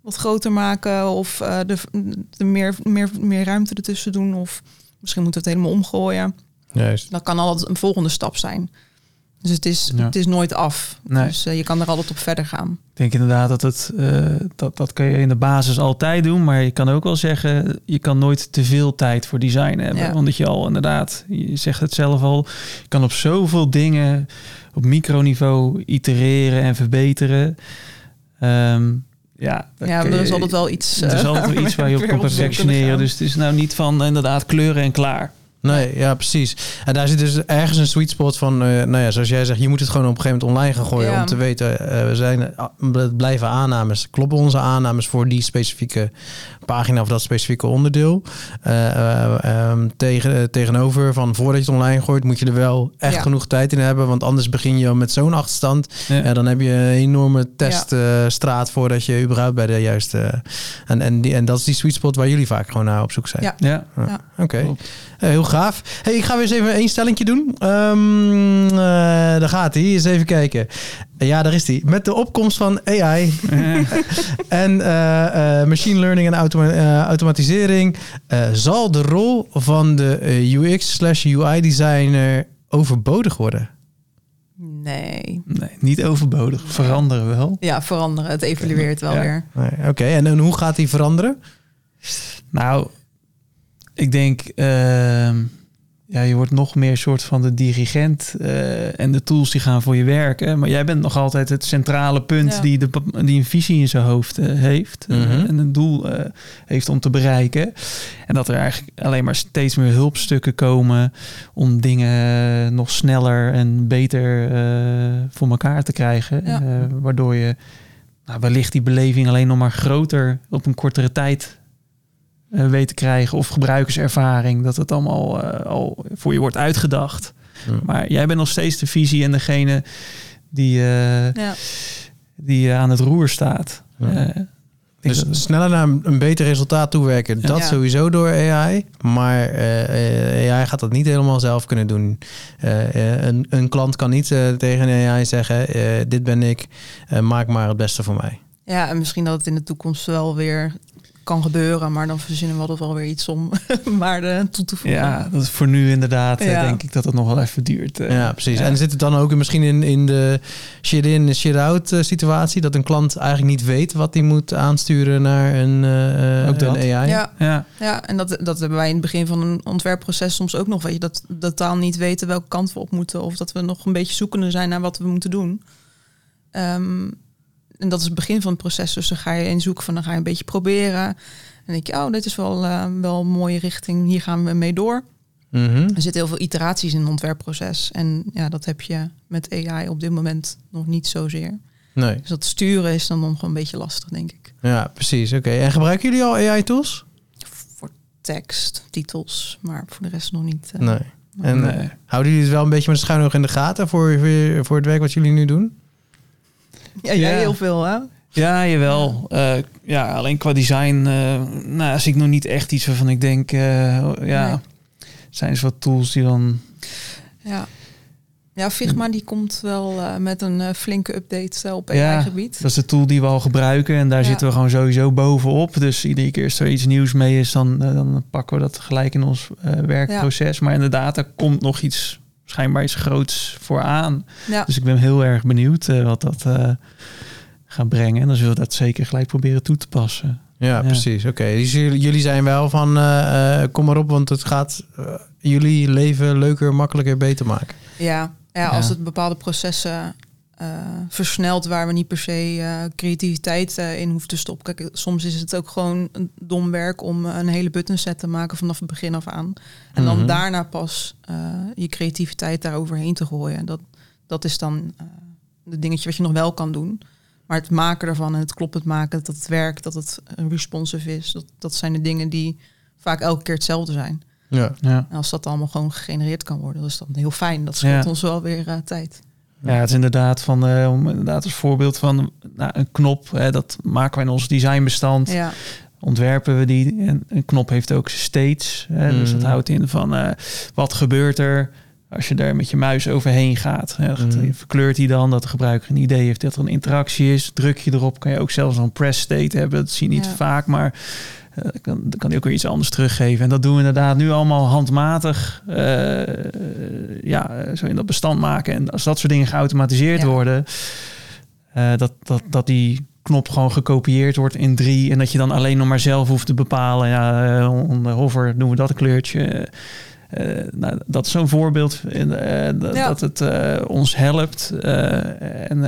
wat groter maken of eh, de, de meer, meer, meer ruimte ertussen doen. Of misschien moeten we het helemaal omgooien. juist. Dat kan altijd een volgende stap zijn. Dus het is, Ja. het is nooit af. Nee. Dus eh, je kan er altijd op verder gaan. Ik denk inderdaad dat het eh, dat, dat kan je in de basis altijd doen, maar je kan ook wel zeggen, je kan nooit te veel tijd voor design hebben. Ja. Omdat je al inderdaad, je zegt het zelf al, je kan op zoveel dingen op microniveau itereren en verbeteren. Ehm, ja, Ja, er is altijd wel iets. Er is eh, altijd wel iets waar je op kan perfectioneren. Dus het is nou niet van inderdaad kleuren en klaar. Nee, ja, precies. En daar zit dus ergens een sweet spot van, eh, nou ja, zoals jij zegt, je moet het gewoon op een gegeven moment online gaan gooien Ja. om te weten, eh, we zijn, het blijven aannames. Kloppen onze aannames voor die specifieke pagina of dat specifieke onderdeel? Eh, eh, ehm, tegen, eh, tegenover van voordat je het online gooit, moet je er wel echt Ja. genoeg tijd in hebben, want anders begin je met zo'n achterstand. Ja. Ja, dan heb je een enorme teststraat voordat je überhaupt bij de juiste... en, en, die, en dat is die sweet spot waar jullie vaak gewoon naar op zoek zijn. Ja. Ja, Ja. Oké. Eh, heel gaaf. Hey, ik ga weer eens even één stellingje doen. Ehm eh, daar gaat hij. Eens even kijken. Ja, daar is hij. Met de opkomst van AI en eh, eh, machine learning en automa- eh, automatisering... eh, zal de rol van de UX slash UI designer overbodig worden? Nee. nee, niet overbodig. Veranderen wel. Ja, veranderen. Het evolueert wel Ja. weer. Nee, Oké, en, en hoe gaat die veranderen? Nou, ik denk, ehm, ja, je wordt nog meer soort van de dirigent eh, en de tools die gaan voor je werken. Maar jij bent nog altijd het centrale punt Ja. die, de, die een visie in zijn hoofd eh, heeft eh, Mhm. en een doel eh, heeft om te bereiken. En dat er eigenlijk alleen maar steeds meer hulpstukken komen om dingen nog sneller en beter eh, voor elkaar te krijgen. Ja. Eh, waardoor je nou, wellicht die beleving alleen nog maar groter op een kortere tijd weet te krijgen. Of gebruikerservaring, dat het allemaal eh, al voor je wordt uitgedacht. Ja. Maar jij bent nog steeds de visie en degene die, eh, Ja. die eh, aan het roer staat. Eh, Dus dat- sneller naar een een beter resultaat toewerken, Ja. dat Ja. sowieso door AI. Maar eh, eh, AI gaat dat niet helemaal zelf kunnen doen. Eh, eh, een, een klant kan niet eh, tegen een AI zeggen, eh, dit ben ik, eh, maak maar het beste voor mij. ja, en misschien dat het in de toekomst wel weer kan gebeuren. Maar dan verzinnen we altijd wel weer iets om waarde toe te voegen. ja, dat is voor nu inderdaad, eh, Ja. denk ik dat het nog wel even duurt. eh. ja, precies. ja. En zit het dan ook misschien in, in de shit-in, shit-out eh, situatie, dat een klant eigenlijk niet weet wat hij moet aansturen naar een, eh, eh, Ook een AI? Ja, Ja, ja, en dat, dat hebben wij in het begin van een ontwerpproces soms ook nog. Weet je, dat dat taal niet weten welke kant we op moeten. Of dat we nog een beetje zoekende zijn naar wat we moeten doen. Ehm, en dat is het begin van het proces. Dus dan ga je in zoeken van, dan ga je een beetje proberen. En denk je, oh, dit is wel, eh, wel een mooie richting. Hier gaan we mee door. Mhm. Er zitten heel veel iteraties in het ontwerpproces. En ja, dat heb je met AI op dit moment nog niet zozeer. Nee. Dus dat sturen is dan nog een beetje lastig, denk ik. Ja, precies. Oké. En gebruiken jullie al AI-tools? Voor tekst, titels, maar voor de rest nog niet. eh. Nee. En eh, houden jullie het wel een beetje met schuin oog in de gaten voor, voor, voor het werk wat jullie nu doen? Ja, jij Ja. heel veel, hè? Ja, jawel. Ja. ja, alleen qua design eh nou, zie ik nog niet echt iets waarvan ik denk, eh, ja, Nee. zijn er wat tools die dan... Ja. Ja, Figma die komt wel eh, met een eh, flinke update eh, op Ja, AI-gebied. Dat is de tool die we al gebruiken en daar Ja. zitten we gewoon sowieso bovenop. Dus iedere keer als er iets nieuws mee is, dan, eh, dan pakken we dat gelijk in ons eh, werkproces. Maar inderdaad, er komt nog iets, schijnbaar iets groots voor aan. Ja. Dus ik ben heel erg benieuwd eh, wat dat eh, gaat brengen. En dan zullen we dat zeker gelijk proberen toe te passen. Ja, Ja. precies. Oké, dus jullie, jullie zijn wel van eh, eh, kom maar op, want het gaat jullie leven leuker, makkelijker, beter maken. Ja. ja, als Ja. het bepaalde processen versneld waar we niet per se eh, creativiteit eh, in hoeven te stoppen. Kijk, soms is het ook gewoon een dom werk om een hele buttonset te maken vanaf het begin af aan. En dan Mhm. daarna pas eh, je creativiteit daaroverheen te gooien. Dat, dat is dan eh het dingetje wat je nog wel kan doen. Maar het maken ervan en het kloppend maken, dat het werkt, dat het eh, responsive is, dat, dat zijn de dingen die vaak elke keer hetzelfde zijn. Ja. Ja. En als dat allemaal gewoon gegenereerd kan worden, dan is dat heel fijn. Dat scheelt Ja. ons wel weer eh, tijd. Ja, het is inderdaad van, eh, om inderdaad als voorbeeld van nou, een knop, hè, dat maken wij in ons designbestand. Ja, ontwerpen we die. En een knop heeft ook states. Hè, Dus dat Mhm. houdt in van eh, wat gebeurt er als je daar met je muis overheen gaat. Hè, gaat- Mhm. Verkleurt hij dan dat de gebruiker een idee heeft dat er een interactie is. Druk je erop, kan je ook zelfs een press state hebben. Dat zie je niet Ja. vaak, maar eh, kan, dan kan hij ook weer iets anders teruggeven. En dat doen we inderdaad nu allemaal handmatig. eh, ja, eh, zo in dat bestand maken. En als dat soort dingen geautomatiseerd Ja. worden, dat, dat, dat die knop gewoon gekopieerd wordt in drie. En dat je dan alleen nog maar zelf hoeft te bepalen. Ja, onder hover doen we dat kleurtje. Eh, nou, dat is zo'n voorbeeld in, dat, Ja. dat het ons helpt. en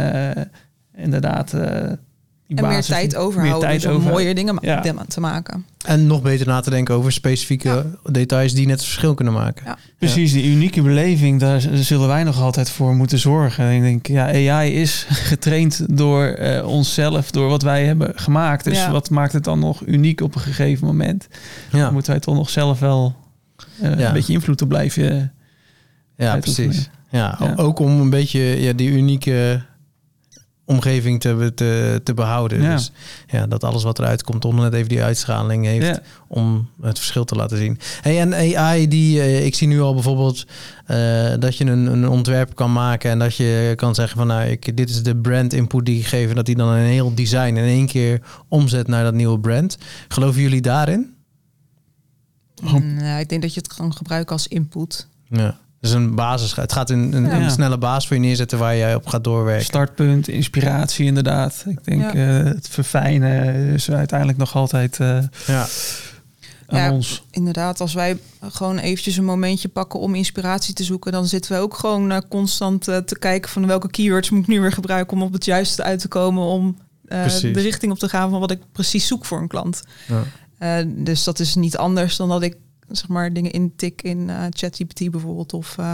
inderdaad. Eh, en meer tijd overhouden meer tijd dus om over- mooie dingen Ja. te maken. En nog beter na te denken over specifieke details die net het verschil kunnen maken. Ja. Precies, die unieke beleving, daar zullen wij nog altijd voor moeten zorgen. En ik denk, ja, AI is getraind door eh, onszelf, door wat wij hebben gemaakt. Dus Ja. wat maakt het dan nog uniek op een gegeven moment? Ja, Dan moeten wij toch nog zelf wel eh, Ja. een beetje invloed op blijven. ja uitoefenen. precies. Ja, Ja. Ook om een beetje ja, die unieke omgeving te, te, te behouden. Ja. Dus ja, dat alles wat eruit komt, om net even die uitschaling heeft Ja. om het verschil te laten zien. Hey, en AI, die, eh, ik zie nu al bijvoorbeeld eh, dat je een, een ontwerp kan maken en dat je kan zeggen van nou, ik, dit is de brand input die ik geef en dat die dan een heel design in één keer omzet naar dat nieuwe brand. Geloven jullie daarin? Oh. Nee, ik denk dat je het kan gebruiken als input. Ja. Dus een basis. Het gaat in een, Ja. een snelle basis voor je neerzetten waar jij op gaat doorwerken. Startpunt, inspiratie inderdaad. Ik denk Ja. eh, het verfijnen is uiteindelijk nog altijd eh, Ja. aan Ja. ons. Inderdaad, als wij gewoon eventjes een momentje pakken om inspiratie te zoeken, dan zitten we ook gewoon eh, constant te kijken van welke keywords moet ik nu weer gebruiken om op het juiste uit te komen om eh, de richting op te gaan van wat ik precies zoek voor een klant. Ja. Eh, dus dat is niet anders dan dat ik zeg maar dingen intik in eh ChatGPT bijvoorbeeld of eh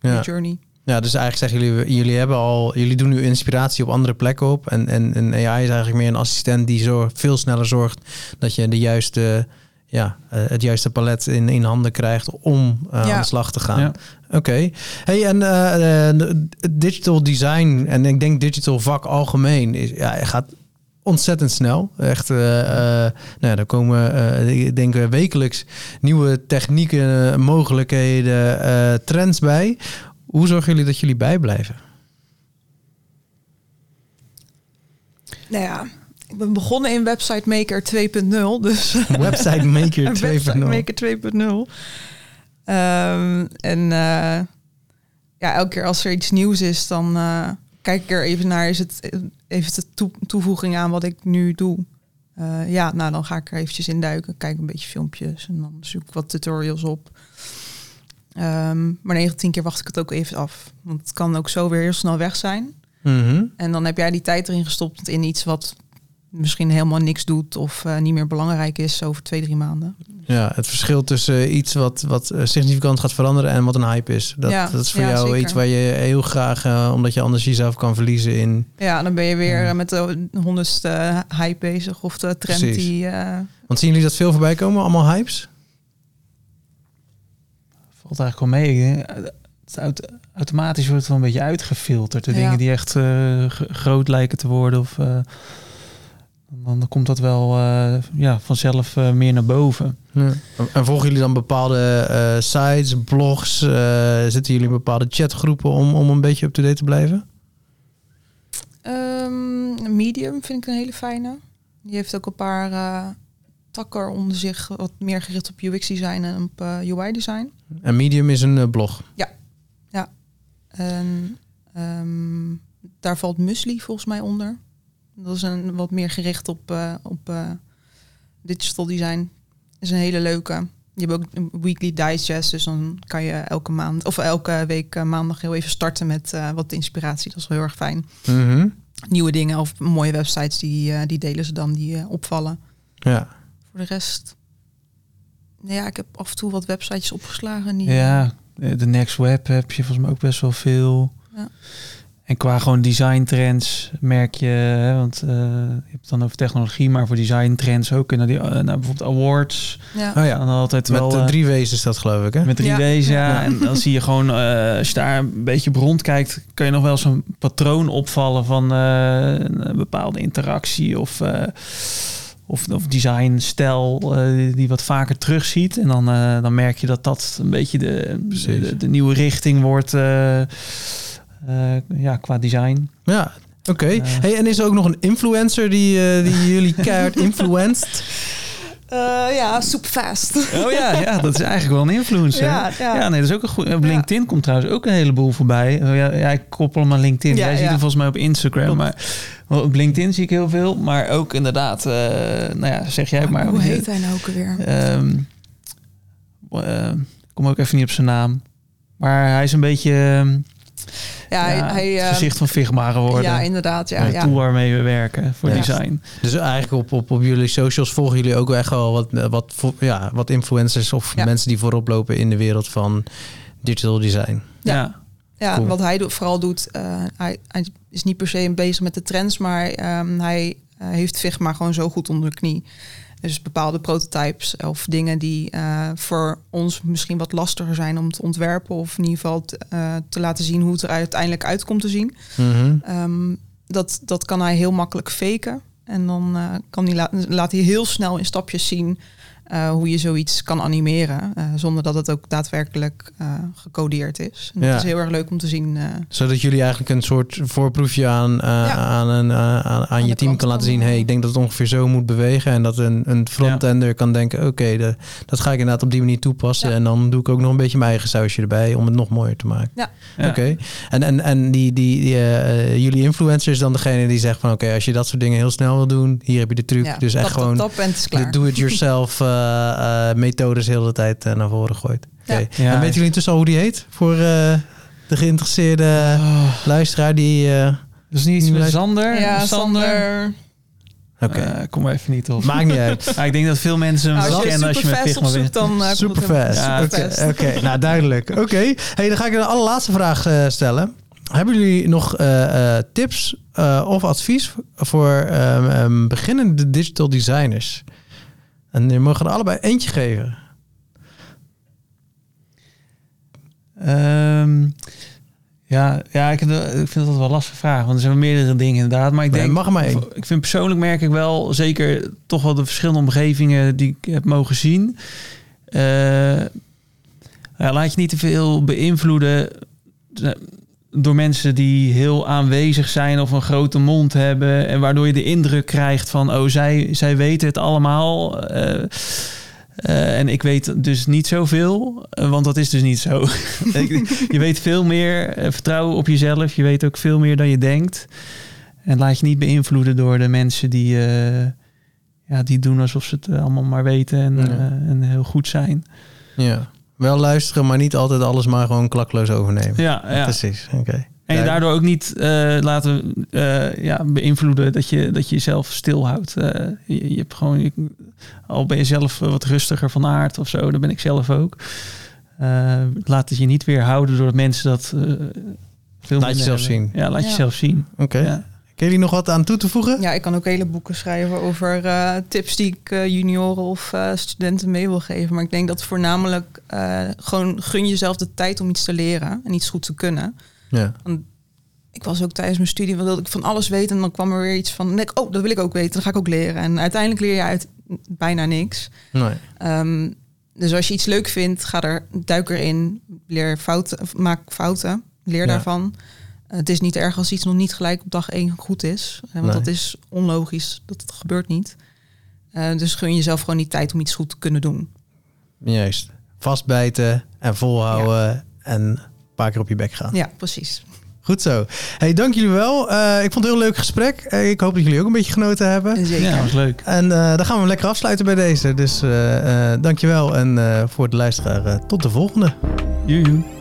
Ja. Midjourney. Ja, dus eigenlijk zeggen jullie, jullie hebben al, jullie doen nu inspiratie op andere plekken op. En, en, en AI is eigenlijk meer een assistent die zo veel sneller zorgt dat je de juiste, ja, eh, het juiste palet in, in handen krijgt om Ja. aan de slag te gaan. Ja. Oké. Hey, en digital design en ik denk digital vak algemeen is, ja, het gaat ontzettend snel. Echt, eh eh nou ja, er komen, eh, ik denk wekelijks nieuwe technieken, mogelijkheden, trends bij. Hoe zorgen jullie dat jullie bijblijven? Nou ja, ik ben begonnen in Website Maker 2.0, dus Website Maker Een 2.0. Website Maker 2.0. Ehm, en ja, elke keer als er iets nieuws is, dan kijk ik er even naar. Is het even de toe- toevoeging aan wat ik nu doe? Eh, ja, nou dan ga ik er eventjes in duiken. Kijk een beetje filmpjes en dan zoek ik wat tutorials op. Ehm, maar 9 10 keer wacht ik het ook even af. Want het kan ook zo weer heel snel weg zijn. Mhm. En dan heb jij die tijd erin gestopt in iets wat misschien helemaal niks doet of eh, niet meer belangrijk is over twee, drie maanden. Ja, het verschil tussen iets wat, wat eh, significant gaat veranderen en wat een hype is. Dat, Ja, dat is voor ja, jou zeker. iets waar je heel graag, eh, omdat je anders jezelf kan verliezen in. Ja, dan ben je weer eh, met de honderdste hype bezig of de trend Precies. die... eh, Want zien jullie dat veel voorbij komen? Allemaal hypes? Valt eigenlijk wel mee. Het automatisch wordt het wel een beetje uitgefilterd. De Ja. dingen die echt eh, groot lijken te worden. Of, eh, dan, dan komt dat wel eh, ja, vanzelf eh, meer naar boven. Ja. En volgen jullie dan bepaalde eh, sites, blogs? eh, zitten jullie in bepaalde chatgroepen om, om een beetje up-to-date te blijven? ehm, Medium vind ik een hele fijne. Die heeft ook een paar eh takken onder zich, wat meer gericht op UX design en op eh, UI design. En Medium is een blog. En ehm, daar valt Musli volgens mij onder. Dat is een wat meer gericht op, eh, op eh, digital design. is een hele leuke. je hebt ook een weekly digest, dus dan kan je elke maand of elke week eh, maandag heel even starten met wat inspiratie. Dat is wel heel erg fijn. Mhm. Nieuwe dingen of mooie websites die, die delen ze dan die opvallen. Ja. Voor de rest, nou ja, ik heb af en toe wat websites opgeslagen. Die, Ja, de Next Web heb je volgens mij ook best wel veel. Ja. En qua gewoon design trends merk je, hè, want eh, je hebt het dan over technologie, maar voor design trends ook. En naar die, eh, naar bijvoorbeeld awards. ja. Oh ja. Dan altijd wel Met de eh, drie W's is dat geloof ik, hè? met drie Ja. W's, ja. Ja. En dan zie je gewoon, eh, als je daar een beetje op rondkijkt, kan je nog wel zo'n patroon opvallen van eh, een bepaalde interactie of, eh, of, of designstijl eh, die- die wat vaker terugziet. En dan, eh, dan merk je dat dat een beetje de, de, de nieuwe richting wordt ja, qua design. Ja, oké. Eh. hey, en is er ook nog een influencer die, eh, die jullie keihard influenced? Eh, ja, super fast. Oh ja, ja, dat is eigenlijk wel een influencer. Ja, ja. ja, nee, dat is ook een goed. Op Ja. LinkedIn komt trouwens ook een heleboel voorbij. Oh ja, ja, ik koppel hem aan LinkedIn. Ja, Jij ziet hem volgens mij op Instagram, Klopt. maar op LinkedIn zie ik heel veel. Maar ook inderdaad, eh, nou ja, zeg jij het maar. Hoe heet hij nou ook alweer? Ehm, eh, ik kom ook even niet op zijn naam. Maar hij is een beetje ehm, ja, hij, ja, hij, het eh, gezicht van Figma geworden. Ja, inderdaad. Ja, ja. tool waarmee we werken voor Ja. design. Dus eigenlijk op, op, op jullie socials volgen jullie ook echt wel wat, wat, ja, wat influencers of Ja. mensen die voorop lopen in de wereld van digital design. Ja. Ja. Ja, Cool. wat hij vooral doet, eh, hij, hij is niet per se bezig met de trends, maar ehm, hij eh, heeft Figma gewoon zo goed onder de knie. Dus bepaalde prototypes of dingen die eh, voor ons misschien wat lastiger zijn om te ontwerpen of in ieder geval te, eh, te laten zien hoe het er uiteindelijk uit komt te zien. Mhm. Ehm, dat, dat kan hij heel makkelijk faken. En dan eh, kan hij la- laat hij heel snel in stapjes zien eh, hoe je zoiets kan animeren. eh, zonder dat het ook daadwerkelijk eh, gecodeerd is. En Ja. Dat is heel erg leuk om te zien. eh, Zodat jullie eigenlijk een soort voorproefje aan, eh, Ja. aan, een, aan, aan je team kan laten zien. hey, ik denk dat het ongeveer zo moet bewegen. En dat een, een frontender kan denken, oké, de- dat ga ik inderdaad op die manier toepassen. Ja. En dan doe ik ook nog een beetje mijn eigen sausje erbij om het nog mooier te maken. Ja. Ja. Oké. En, en, en die, die, die, jullie influencer is dan degene die zegt van oké, als je dat soort dingen heel snel wil doen, hier heb je de truc. ja, dus echt tap, gewoon tap en het is de klaar. do-it-yourself methodes heel de hele tijd eh, naar voren gooit. Oké. Ja. Ja, en weten jullie intussen al hoe die heet? Voor eh, de geïnteresseerde Oh, luisteraar die... eh, is niet iets met Sander. ja, Sander. Sander. Oké, Eh, kom even niet op. maakt niet uit. Ja, ik denk dat veel mensen hem Nou, wel als je kennen als je met superfast Figma bent. dan eh, komt Super het helemaal- fast. Ja, Oké, superfast. oké. nou duidelijk. Oké, hey, dan ga ik de allerlaatste vraag eh, stellen. Hebben jullie nog eh, eh, tips eh, of advies voor ehm, ehm, beginnende digital designers? En je mogen er allebei eentje geven. Ehm, ja, ja ik, vind dat wel een lastige vraag. Want er zijn meerdere dingen inderdaad. Maar ik Nee, denk, mag maar één. ik vind persoonlijk merk ik wel zeker toch wel de verschillende omgevingen die ik heb mogen zien. Eh, ja, laat je niet te veel beïnvloeden door mensen die heel aanwezig zijn of een grote mond hebben. En waardoor je de indruk krijgt van, oh, zij, zij weten het allemaal. eh, eh, en ik weet dus niet zoveel, eh, want dat is dus niet zo. Je weet veel meer, vertrouwen op jezelf. Je weet ook veel meer dan je denkt. En laat je niet beïnvloeden door de mensen die, ja, die doen alsof ze het allemaal maar weten en, Ja. en heel goed zijn. Ja. Wel luisteren, maar niet altijd alles maar gewoon klakloos overnemen. Ja, ja. Precies, oké. En je daardoor ook niet eh, laten eh, ja, beïnvloeden dat je, dat je jezelf stilhoudt. Eh je, je hebt gewoon, je- al ben je zelf wat rustiger van aard of zo, dan ben ik zelf ook. Eh, laat het je niet weerhouden doordat mensen dat eh veel minder jezelf zien. Ja, laat Ja. jezelf zien. Oké. Ja. Kunnen jullie nog wat aan toe te voegen? Ja, ik kan ook hele boeken schrijven over eh, tips die ik eh, junioren of eh, studenten mee wil geven. Maar ik denk dat voornamelijk gewoon gun jezelf de tijd om iets te leren en iets goed te kunnen. Ja. Ik was ook tijdens mijn studie, wilde ik van alles weten. En dan kwam er weer iets van, nee, oh, dat wil ik ook weten. Dat ga ik ook leren. En uiteindelijk leer je uit bijna niks. Nee. Ehm, dus als je iets leuk vindt, ga er, duik erin. Leer fouten, maak fouten. Leer Ja. daarvan. Het is niet erg als iets nog niet gelijk op dag één goed is. Eh, want Nee. dat is onlogisch. Dat gebeurt niet. Eh, dus gun jezelf gewoon die tijd om iets goed te kunnen doen. Juist. Vastbijten en volhouden en een paar keer op je bek gaan. Ja, precies. Goed zo. Hey, dank jullie wel. Eh, ik vond het een heel leuk gesprek. Ik hoop dat jullie ook een beetje genoten hebben. Zeker. Ja, was leuk. En eh, dan gaan we hem lekker afsluiten bij deze. Dus eh eh dankjewel. En eh, voor de luisteraar, eh, tot de volgende. Joejoe.